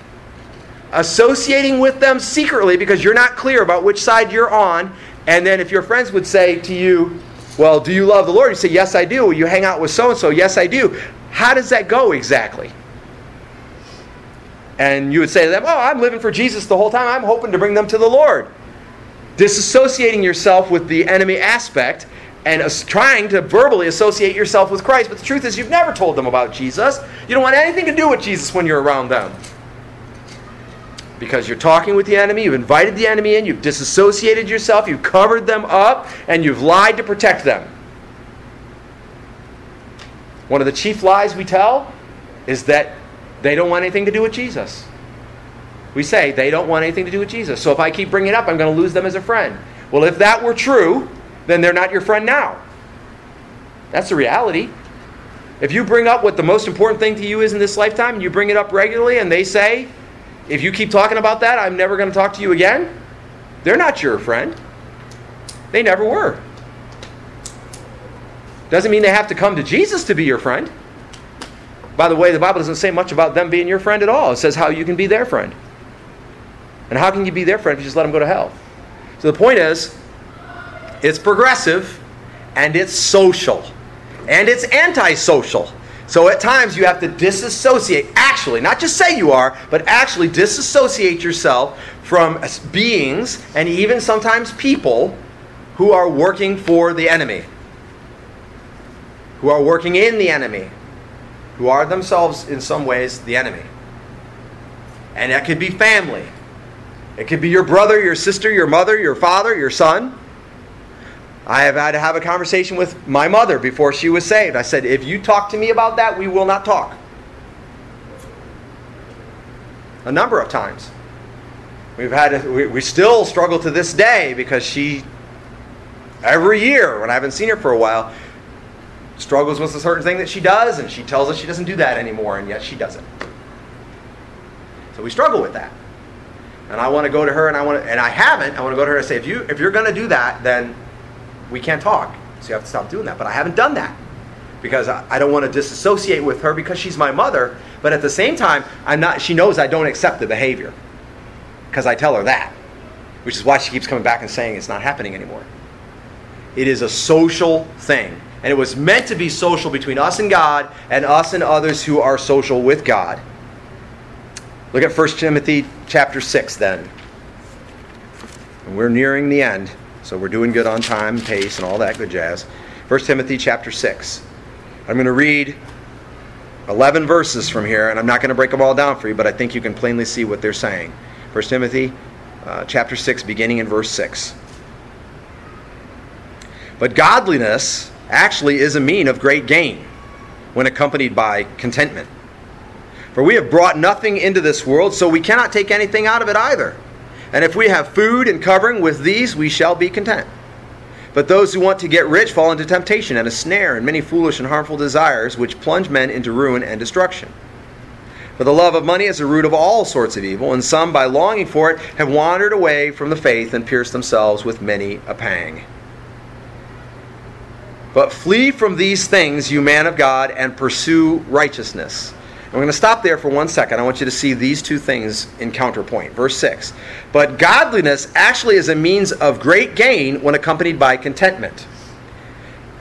associating with them secretly because you're not clear about which side you're on. And then if your friends would say to you, Well, do you love the Lord? You say, Yes, I do. You hang out with so and so. Yes, I do. How does that go exactly? And you would say to them, Oh, I'm living for Jesus the whole time. I'm hoping to bring them to the Lord. Disassociating yourself with the enemy aspect and trying to verbally associate yourself with Christ. But the truth is, you've never told them about Jesus. You don't want anything to do with Jesus when you're around them. Because you're talking with the enemy, you've invited the enemy in, you've disassociated yourself, you've covered them up, and you've lied to protect them. One of the chief lies we tell is that they don't want anything to do with Jesus. We say they don't want anything to do with Jesus. So if I keep bringing it up, I'm going to lose them as a friend. Well, if that were true, then they're not your friend now. That's the reality. If you bring up what the most important thing to you is in this lifetime, and you bring it up regularly, and they say, if you keep talking about that, I'm never going to talk to you again, they're not your friend. They never were. Doesn't mean they have to come to Jesus to be your friend. By the way, the Bible doesn't say much about them being your friend at all. It says how you can be their friend. And how can you be their friend if you just let them go to hell? So the point is, it's progressive and it's social and it's antisocial. So at times you have to disassociate, actually, not just say you are, but actually disassociate yourself from beings and even sometimes people who are working for the enemy, who are working in the enemy, who are themselves in some ways the enemy. And that could be family. It could be your brother, your sister, your mother, your father, your son. I have had to have a conversation with my mother before she was saved. I said, if you talk to me about that, we will not talk. A number of times. We've had to, we, we still struggle to this day because she every year when I haven't seen her for a while, struggles with a certain thing that she does, and she tells us she doesn't do that anymore, and yet she does it. So we struggle with that. And I want to go to her, and I want to, and I haven't. I want to go to her and say, if you if you're going to do that, then we can't talk. So you have to stop doing that. But I haven't done that because I, I don't want to disassociate with her because she's my mother. But at the same time, I'm not. She knows I don't accept the behavior because I tell her that, which is why she keeps coming back and saying it's not happening anymore. It is a social thing. And it was meant to be social between us and God and us and others who are social with God. Look at 1 Timothy chapter 6 then. And we're nearing the end, so we're doing good on time, pace, and all that good jazz. 1 Timothy chapter 6. I'm going to read 11 verses from here, and I'm not going to break them all down for you, but I think you can plainly see what they're saying. 1 Timothy uh, chapter 6, beginning in verse 6. But godliness actually is a mean of great gain when accompanied by contentment. For we have brought nothing into this world, so we cannot take anything out of it either. And if we have food and covering, with these we shall be content. But those who want to get rich fall into temptation and a snare and many foolish and harmful desires, which plunge men into ruin and destruction. For the love of money is the root of all sorts of evil, and some, by longing for it, have wandered away from the faith and pierced themselves with many a pang. But flee from these things, you man of God, and pursue righteousness. I'm going to stop there for one second. I want you to see these two things in counterpoint. Verse 6. But godliness actually is a means of great gain when accompanied by contentment.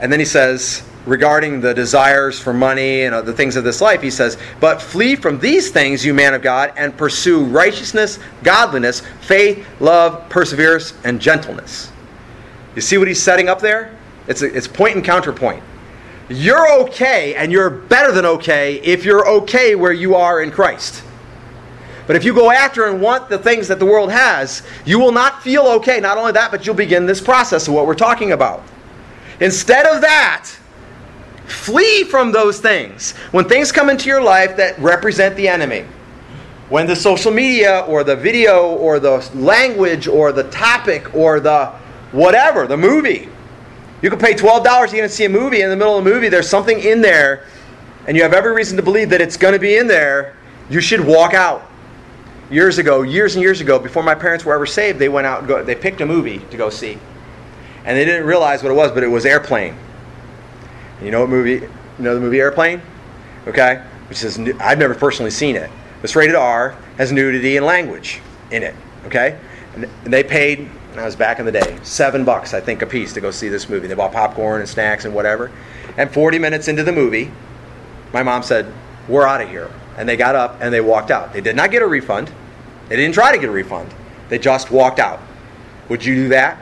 And then he says, regarding the desires for money and the things of this life, he says, But flee from these things, you man of God, and pursue righteousness, godliness, faith, love, perseverance, and gentleness. You see what he's setting up there? It's, a, it's point and counterpoint. You're okay, and you're better than okay if you're okay where you are in Christ. But if you go after and want the things that the world has, you will not feel okay. Not only that, but you'll begin this process of what we're talking about. Instead of that, flee from those things. When things come into your life that represent the enemy, when the social media or the video or the language or the topic or the whatever, the movie, you can pay $12 to see a movie. In the middle of the movie, there's something in there, and you have every reason to believe that it's going to be in there. You should walk out. Years ago, years and years ago, before my parents were ever saved, they went out and go, they picked a movie to go see. And they didn't realize what it was, but it was Airplane. You know what movie? You know the movie Airplane? Okay? Which is, I've never personally seen it. It's rated R, has nudity and language in it. Okay? And they paid and I was back in the day, seven bucks, I think, a piece to go see this movie. They bought popcorn and snacks and whatever. And 40 minutes into the movie, my mom said, We're out of here. And they got up and they walked out. They did not get a refund. They didn't try to get a refund. They just walked out. Would you do that?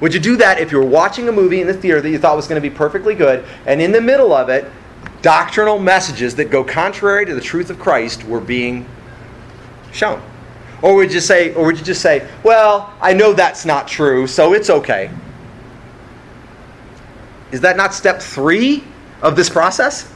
Would you do that if you were watching a movie in the theater that you thought was going to be perfectly good, and in the middle of it, doctrinal messages that go contrary to the truth of Christ were being shown? Or would you say, or would you just say, well, I know that's not true, so it's okay? Is that not step three of this process?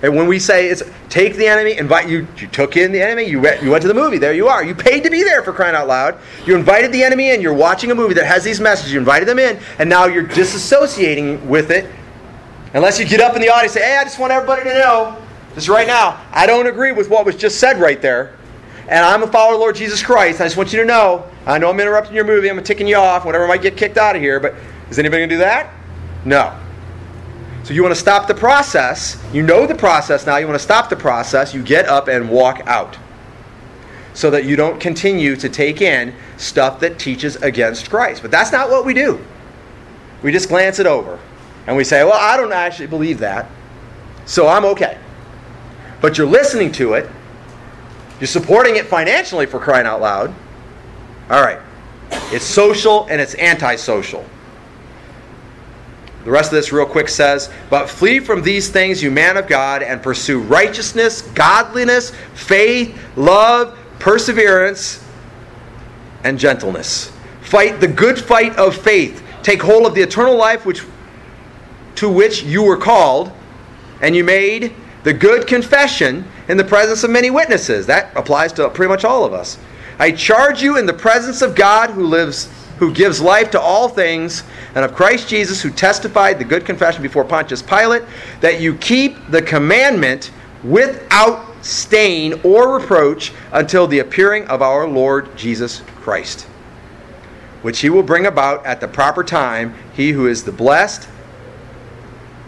And when we say it's take the enemy, invite you, you took in the enemy, you went, you went to the movie, there you are. You paid to be there for crying out loud. You invited the enemy in, you're watching a movie that has these messages, you invited them in, and now you're disassociating with it. Unless you get up in the audience and say, hey, I just want everybody to know, just right now, I don't agree with what was just said right there and I'm a follower of Lord Jesus Christ. I just want you to know, I know I'm interrupting your movie, I'm ticking you off, whatever I might get kicked out of here, but is anybody going to do that? No. So you want to stop the process. You know the process now. You want to stop the process. You get up and walk out. So that you don't continue to take in stuff that teaches against Christ. But that's not what we do. We just glance it over. And we say, well, I don't actually believe that. So I'm okay. But you're listening to it you're supporting it financially for crying out loud. All right. It's social and it's antisocial. The rest of this, real quick, says, But flee from these things, you man of God, and pursue righteousness, godliness, faith, love, perseverance, and gentleness. Fight the good fight of faith. Take hold of the eternal life which, to which you were called, and you made the good confession in the presence of many witnesses. That applies to pretty much all of us. I charge you in the presence of God who lives who gives life to all things, and of Christ Jesus who testified the good confession before Pontius Pilate, that you keep the commandment without stain or reproach until the appearing of our Lord Jesus Christ, which he will bring about at the proper time, he who is the blessed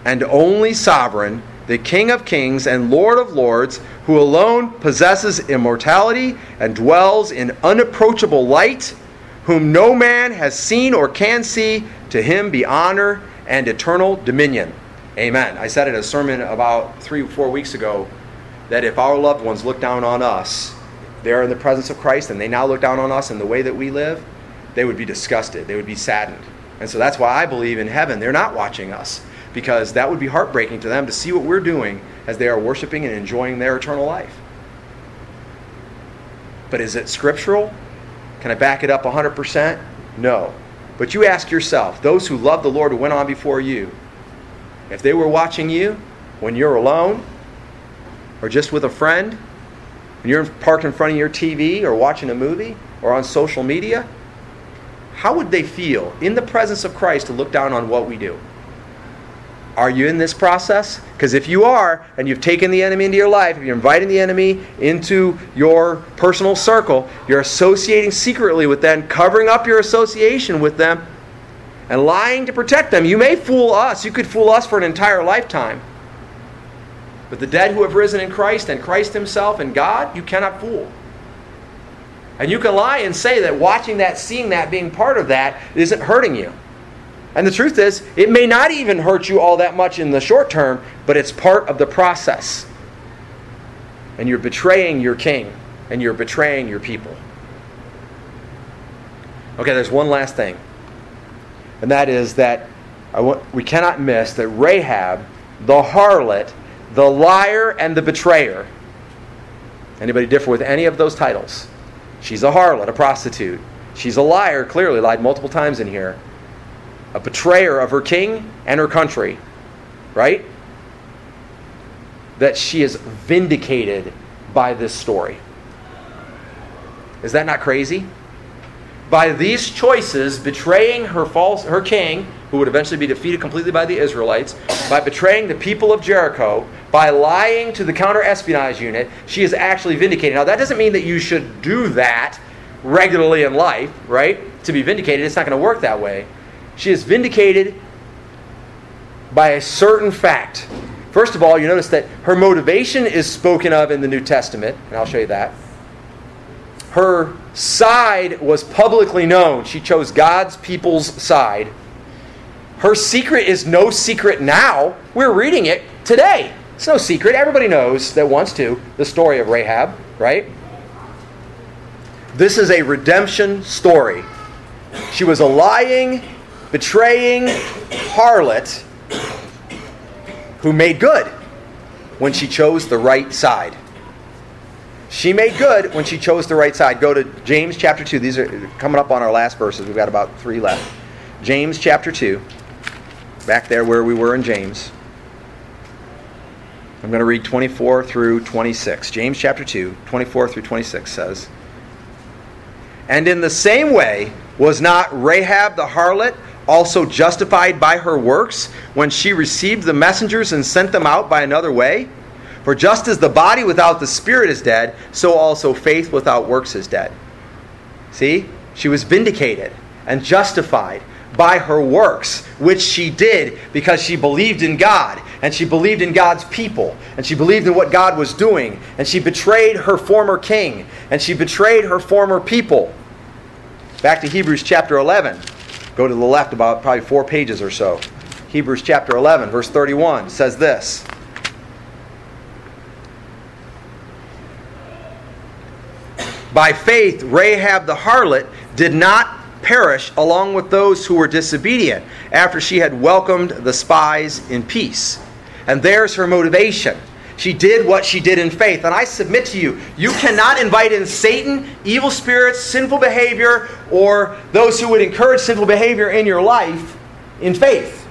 and only sovereign the King of kings and Lord of lords, who alone possesses immortality and dwells in unapproachable light, whom no man has seen or can see, to him be honor and eternal dominion. Amen. I said in a sermon about three or four weeks ago that if our loved ones look down on us, they're in the presence of Christ, and they now look down on us in the way that we live, they would be disgusted. They would be saddened. And so that's why I believe in heaven, they're not watching us because that would be heartbreaking to them to see what we're doing as they are worshiping and enjoying their eternal life. But is it scriptural? Can I back it up 100%? No. But you ask yourself those who love the Lord who went on before you, if they were watching you when you're alone or just with a friend, when you're parked in front of your TV or watching a movie or on social media, how would they feel in the presence of Christ to look down on what we do? Are you in this process? Because if you are, and you've taken the enemy into your life, if you're inviting the enemy into your personal circle, you're associating secretly with them, covering up your association with them, and lying to protect them. You may fool us. You could fool us for an entire lifetime. But the dead who have risen in Christ and Christ Himself and God, you cannot fool. And you can lie and say that watching that, seeing that, being part of that isn't hurting you. And the truth is, it may not even hurt you all that much in the short term, but it's part of the process. And you're betraying your king, and you're betraying your people. Okay, there's one last thing. And that is that want, we cannot miss that Rahab, the harlot, the liar, and the betrayer, Anybody differ with any of those titles? She's a harlot, a prostitute. She's a liar, clearly lied multiple times in here. A betrayer of her king and her country. Right? That she is vindicated by this story. Is that not crazy? By these choices, betraying her false her king, who would eventually be defeated completely by the Israelites, by betraying the people of Jericho, by lying to the counter espionage unit, she is actually vindicated. Now, that doesn't mean that you should do that regularly in life, right? To be vindicated, it's not going to work that way. She is vindicated by a certain fact. First of all, you notice that her motivation is spoken of in the New Testament, and I'll show you that. Her side was publicly known. She chose God's people's side. Her secret is no secret now. We're reading it today. It's no secret. Everybody knows that wants to the story of Rahab, right? This is a redemption story. She was a lying, betraying harlot who made good when she chose the right side. She made good when she chose the right side. Go to James chapter 2. These are coming up on our last verses. We've got about three left. James chapter 2. Back there where we were in James. I'm going to read 24 through 26. James chapter 2, 24 through 26 says, And in the same way was not Rahab the harlot also justified by her works when she received the messengers and sent them out by another way? For just as the body without the spirit is dead, so also faith without works is dead. See? She was vindicated and justified by her works, which she did because she believed in God and she believed in God's people and she believed in what God was doing and she betrayed her former king and she betrayed her former people. Back to Hebrews chapter 11. Go to the left about probably four pages or so. Hebrews chapter 11, verse 31 says this. By faith, Rahab the harlot did not perish along with those who were disobedient after she had welcomed the spies in peace. And there's her motivation. She did what she did in faith. And I submit to you, you cannot invite in Satan, evil spirits, sinful behavior, or those who would encourage sinful behavior in your life in faith.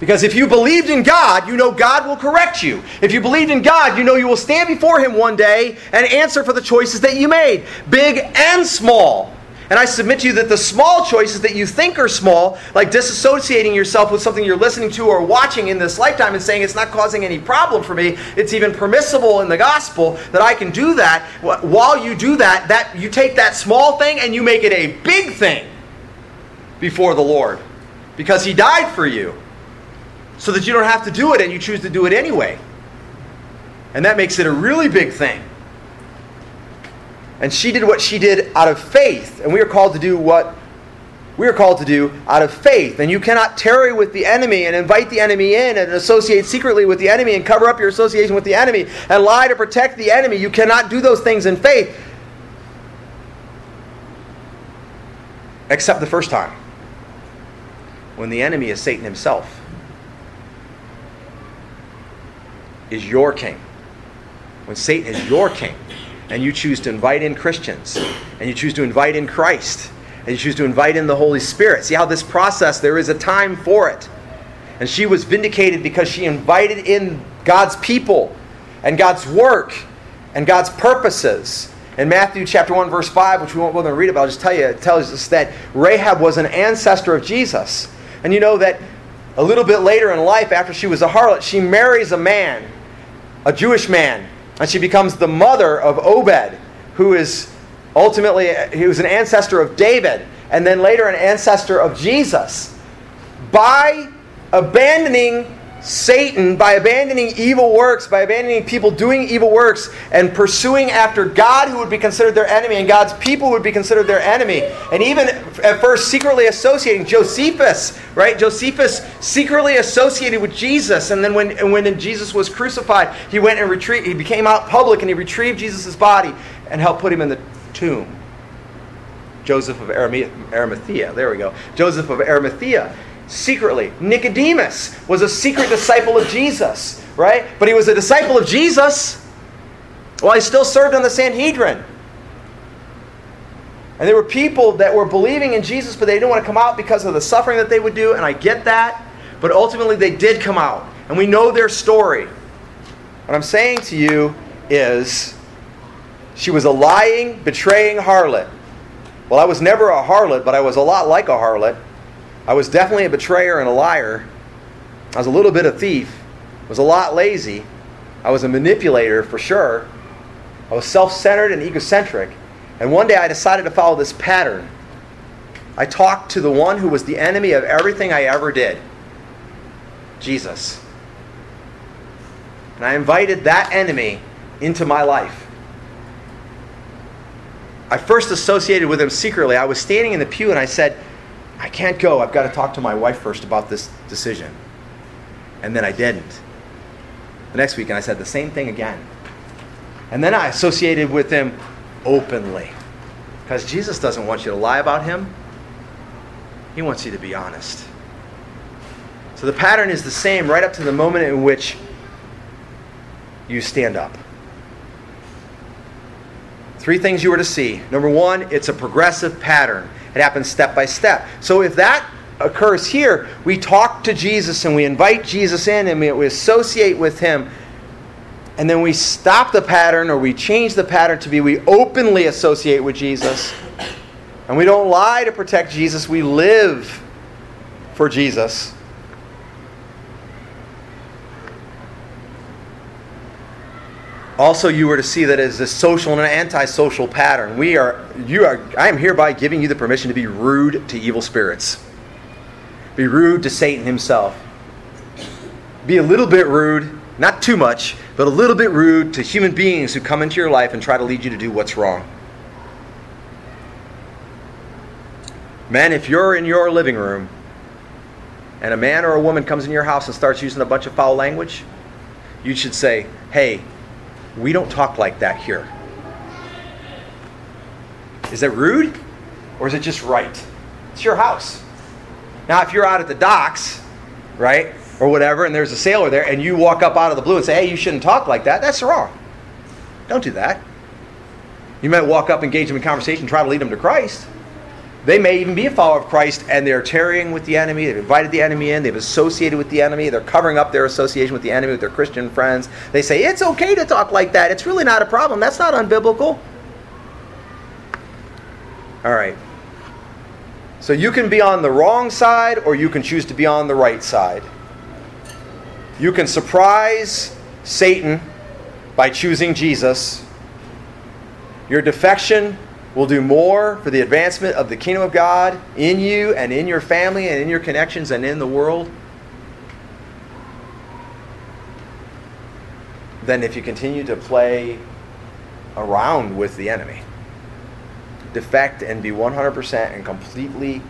Because if you believed in God, you know God will correct you. If you believed in God, you know you will stand before Him one day and answer for the choices that you made, big and small. And I submit to you that the small choices that you think are small, like disassociating yourself with something you're listening to or watching in this lifetime and saying it's not causing any problem for me, it's even permissible in the gospel that I can do that. While you do that, that you take that small thing and you make it a big thing before the Lord. Because he died for you. So that you don't have to do it and you choose to do it anyway. And that makes it a really big thing. And she did what she did out of faith. And we are called to do what we are called to do out of faith. And you cannot tarry with the enemy and invite the enemy in and associate secretly with the enemy and cover up your association with the enemy and lie to protect the enemy. You cannot do those things in faith. Except the first time. When the enemy is Satan himself. Is your king. When Satan is your king and you choose to invite in Christians, and you choose to invite in Christ, and you choose to invite in the Holy Spirit. See how this process, there is a time for it. And she was vindicated because she invited in God's people and God's work and God's purposes. In Matthew chapter 1, verse 5, which we won't go and read about, I'll just tell you, it tells us that Rahab was an ancestor of Jesus. And you know that a little bit later in life, after she was a harlot, she marries a man, a Jewish man, and she becomes the mother of Obed, who is ultimately he was an ancestor of David, and then later an ancestor of Jesus. By abandoning Satan by abandoning evil works, by abandoning people doing evil works, and pursuing after God, who would be considered their enemy, and God's people who would be considered their enemy. And even at first, secretly associating Josephus, right? Josephus secretly associated with Jesus. And then when, and when Jesus was crucified, he went and retrieved, he became out public and he retrieved Jesus' body and helped put him in the tomb. Joseph of Arimathea. There we go. Joseph of Arimathea secretly. Nicodemus was a secret disciple of Jesus, right? But he was a disciple of Jesus. Well, he still served on the Sanhedrin. And there were people that were believing in Jesus, but they didn't want to come out because of the suffering that they would do, and I get that. But ultimately, they did come out. And we know their story. What I'm saying to you is she was a lying, betraying harlot. Well, I was never a harlot, but I was a lot like a harlot. I was definitely a betrayer and a liar. I was a little bit of thief. I was a lot lazy. I was a manipulator for sure. I was self centered and egocentric. And one day I decided to follow this pattern. I talked to the one who was the enemy of everything I ever did Jesus. And I invited that enemy into my life. I first associated with him secretly. I was standing in the pew and I said, I can't go. I've got to talk to my wife first about this decision. And then I didn't. The next week, and I said the same thing again. And then I associated with him openly. Because Jesus doesn't want you to lie about him, he wants you to be honest. So the pattern is the same right up to the moment in which you stand up. Three things you were to see. Number one, it's a progressive pattern. It happens step by step. So if that occurs here, we talk to Jesus and we invite Jesus in and we, associate with him. And then we stop the pattern or we change the pattern to be we openly associate with Jesus. And we don't lie to protect Jesus, we live for Jesus. Also, you were to see that as a social and an antisocial pattern. We are, you are, I am hereby giving you the permission to be rude to evil spirits. Be rude to Satan himself. Be a little bit rude, not too much, but a little bit rude to human beings who come into your life and try to lead you to do what's wrong. Man, if you're in your living room and a man or a woman comes in your house and starts using a bunch of foul language, you should say, hey, we don't talk like that here. Is that rude? Or is it just right? It's your house. Now, if you're out at the docks, right, or whatever, and there's a sailor there, and you walk up out of the blue and say, hey, you shouldn't talk like that, that's wrong. Don't do that. You might walk up, engage them in conversation, try to lead them to Christ. They may even be a follower of Christ and they're tarrying with the enemy. They've invited the enemy in. They've associated with the enemy. They're covering up their association with the enemy with their Christian friends. They say, it's okay to talk like that. It's really not a problem. That's not unbiblical. All right. So you can be on the wrong side or you can choose to be on the right side. You can surprise Satan by choosing Jesus. Your defection will do more for the advancement of the kingdom of God in you and in your family and in your connections and in the world than if you continue to play around with the enemy. Defect and be 100% and completely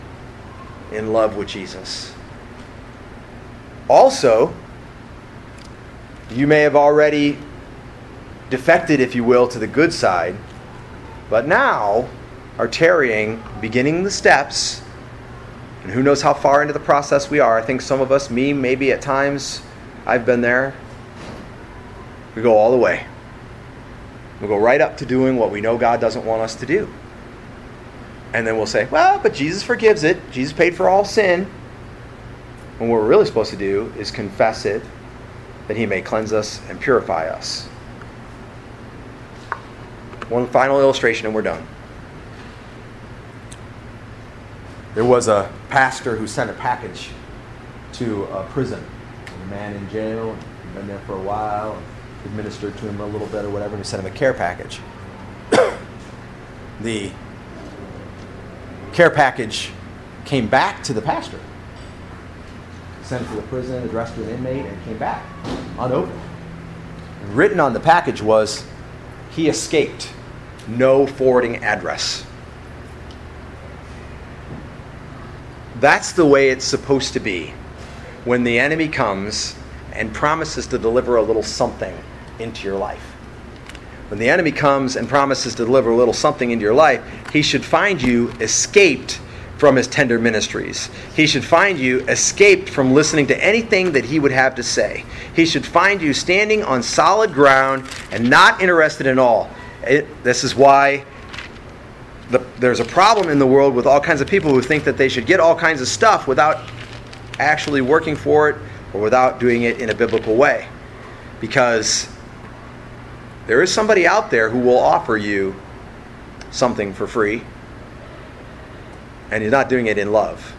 in love with Jesus. Also, you may have already defected, if you will, to the good side but now are tarrying, beginning the steps, and who knows how far into the process we are. I think some of us, me, maybe at times, I've been there. We go all the way. We go right up to doing what we know God doesn't want us to do. And then we'll say, well, but Jesus forgives it. Jesus paid for all sin. And what we're really supposed to do is confess it that he may cleanse us and purify us. One final illustration and we're done. There was a pastor who sent a package to a prison. A man in jail, been there for a while, administered to him a little bit or whatever, and he sent him a care package. the care package came back to the pastor. Sent to the prison, addressed to an inmate, and came back unopened. Written on the package was, he escaped no forwarding address. That's the way it's supposed to be when the enemy comes and promises to deliver a little something into your life. When the enemy comes and promises to deliver a little something into your life, he should find you escaped from his tender ministries. He should find you escaped from listening to anything that he would have to say. He should find you standing on solid ground and not interested in all. It, this is why the, there's a problem in the world with all kinds of people who think that they should get all kinds of stuff without actually working for it or without doing it in a biblical way. Because there is somebody out there who will offer you something for free and he's not doing it in love.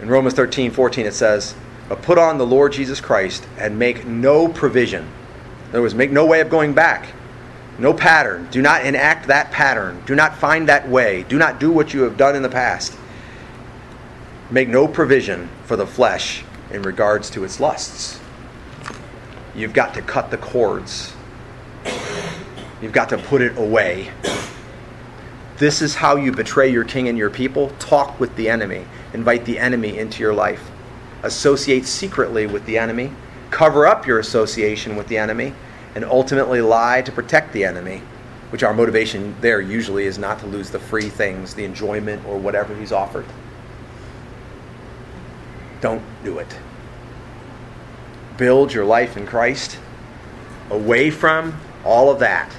In Romans 13, 14, it says, But put on the Lord Jesus Christ and make no provision. In other words, make no way of going back. No pattern. Do not enact that pattern. Do not find that way. Do not do what you have done in the past. Make no provision for the flesh in regards to its lusts. You've got to cut the cords. You've got to put it away this is how you betray your king and your people. Talk with the enemy. Invite the enemy into your life. Associate secretly with the enemy. Cover up your association with the enemy. And ultimately lie to protect the enemy, which our motivation there usually is not to lose the free things, the enjoyment, or whatever he's offered. Don't do it. Build your life in Christ away from all of that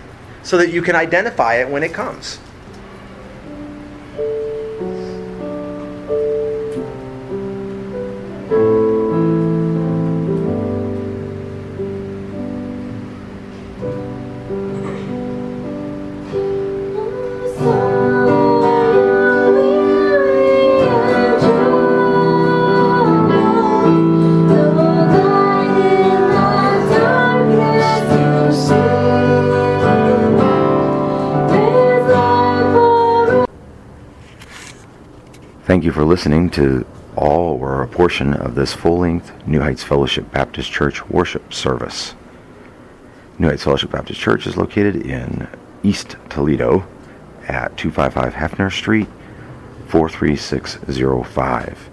so that you can identify it when it comes. You for listening to all or a portion of this full length New Heights Fellowship Baptist Church worship service. New Heights Fellowship Baptist Church is located in East Toledo at 255 Hefner Street, 43605.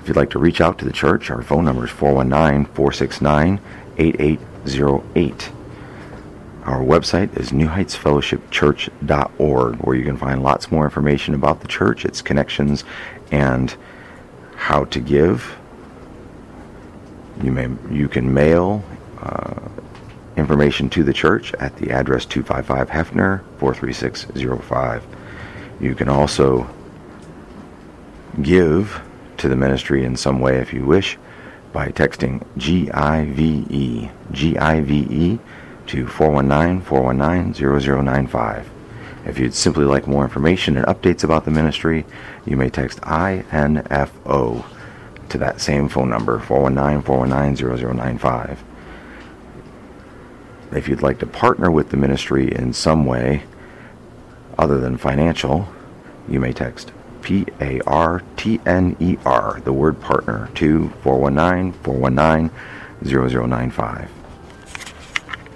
If you'd like to reach out to the church, our phone number is 419 469 8808. Our website is newheightsfellowshipchurch.org, where you can find lots more information about the church, its connections, and how to give. You may you can mail uh, information to the church at the address 255 Hefner 43605. You can also give to the ministry in some way if you wish by texting GIVE GIVE to 419 419 0095. If you'd simply like more information and updates about the ministry, you may text INFO to that same phone number, 419 419 0095. If you'd like to partner with the ministry in some way other than financial, you may text P A R T N E R, the word partner, to 419 419 0095.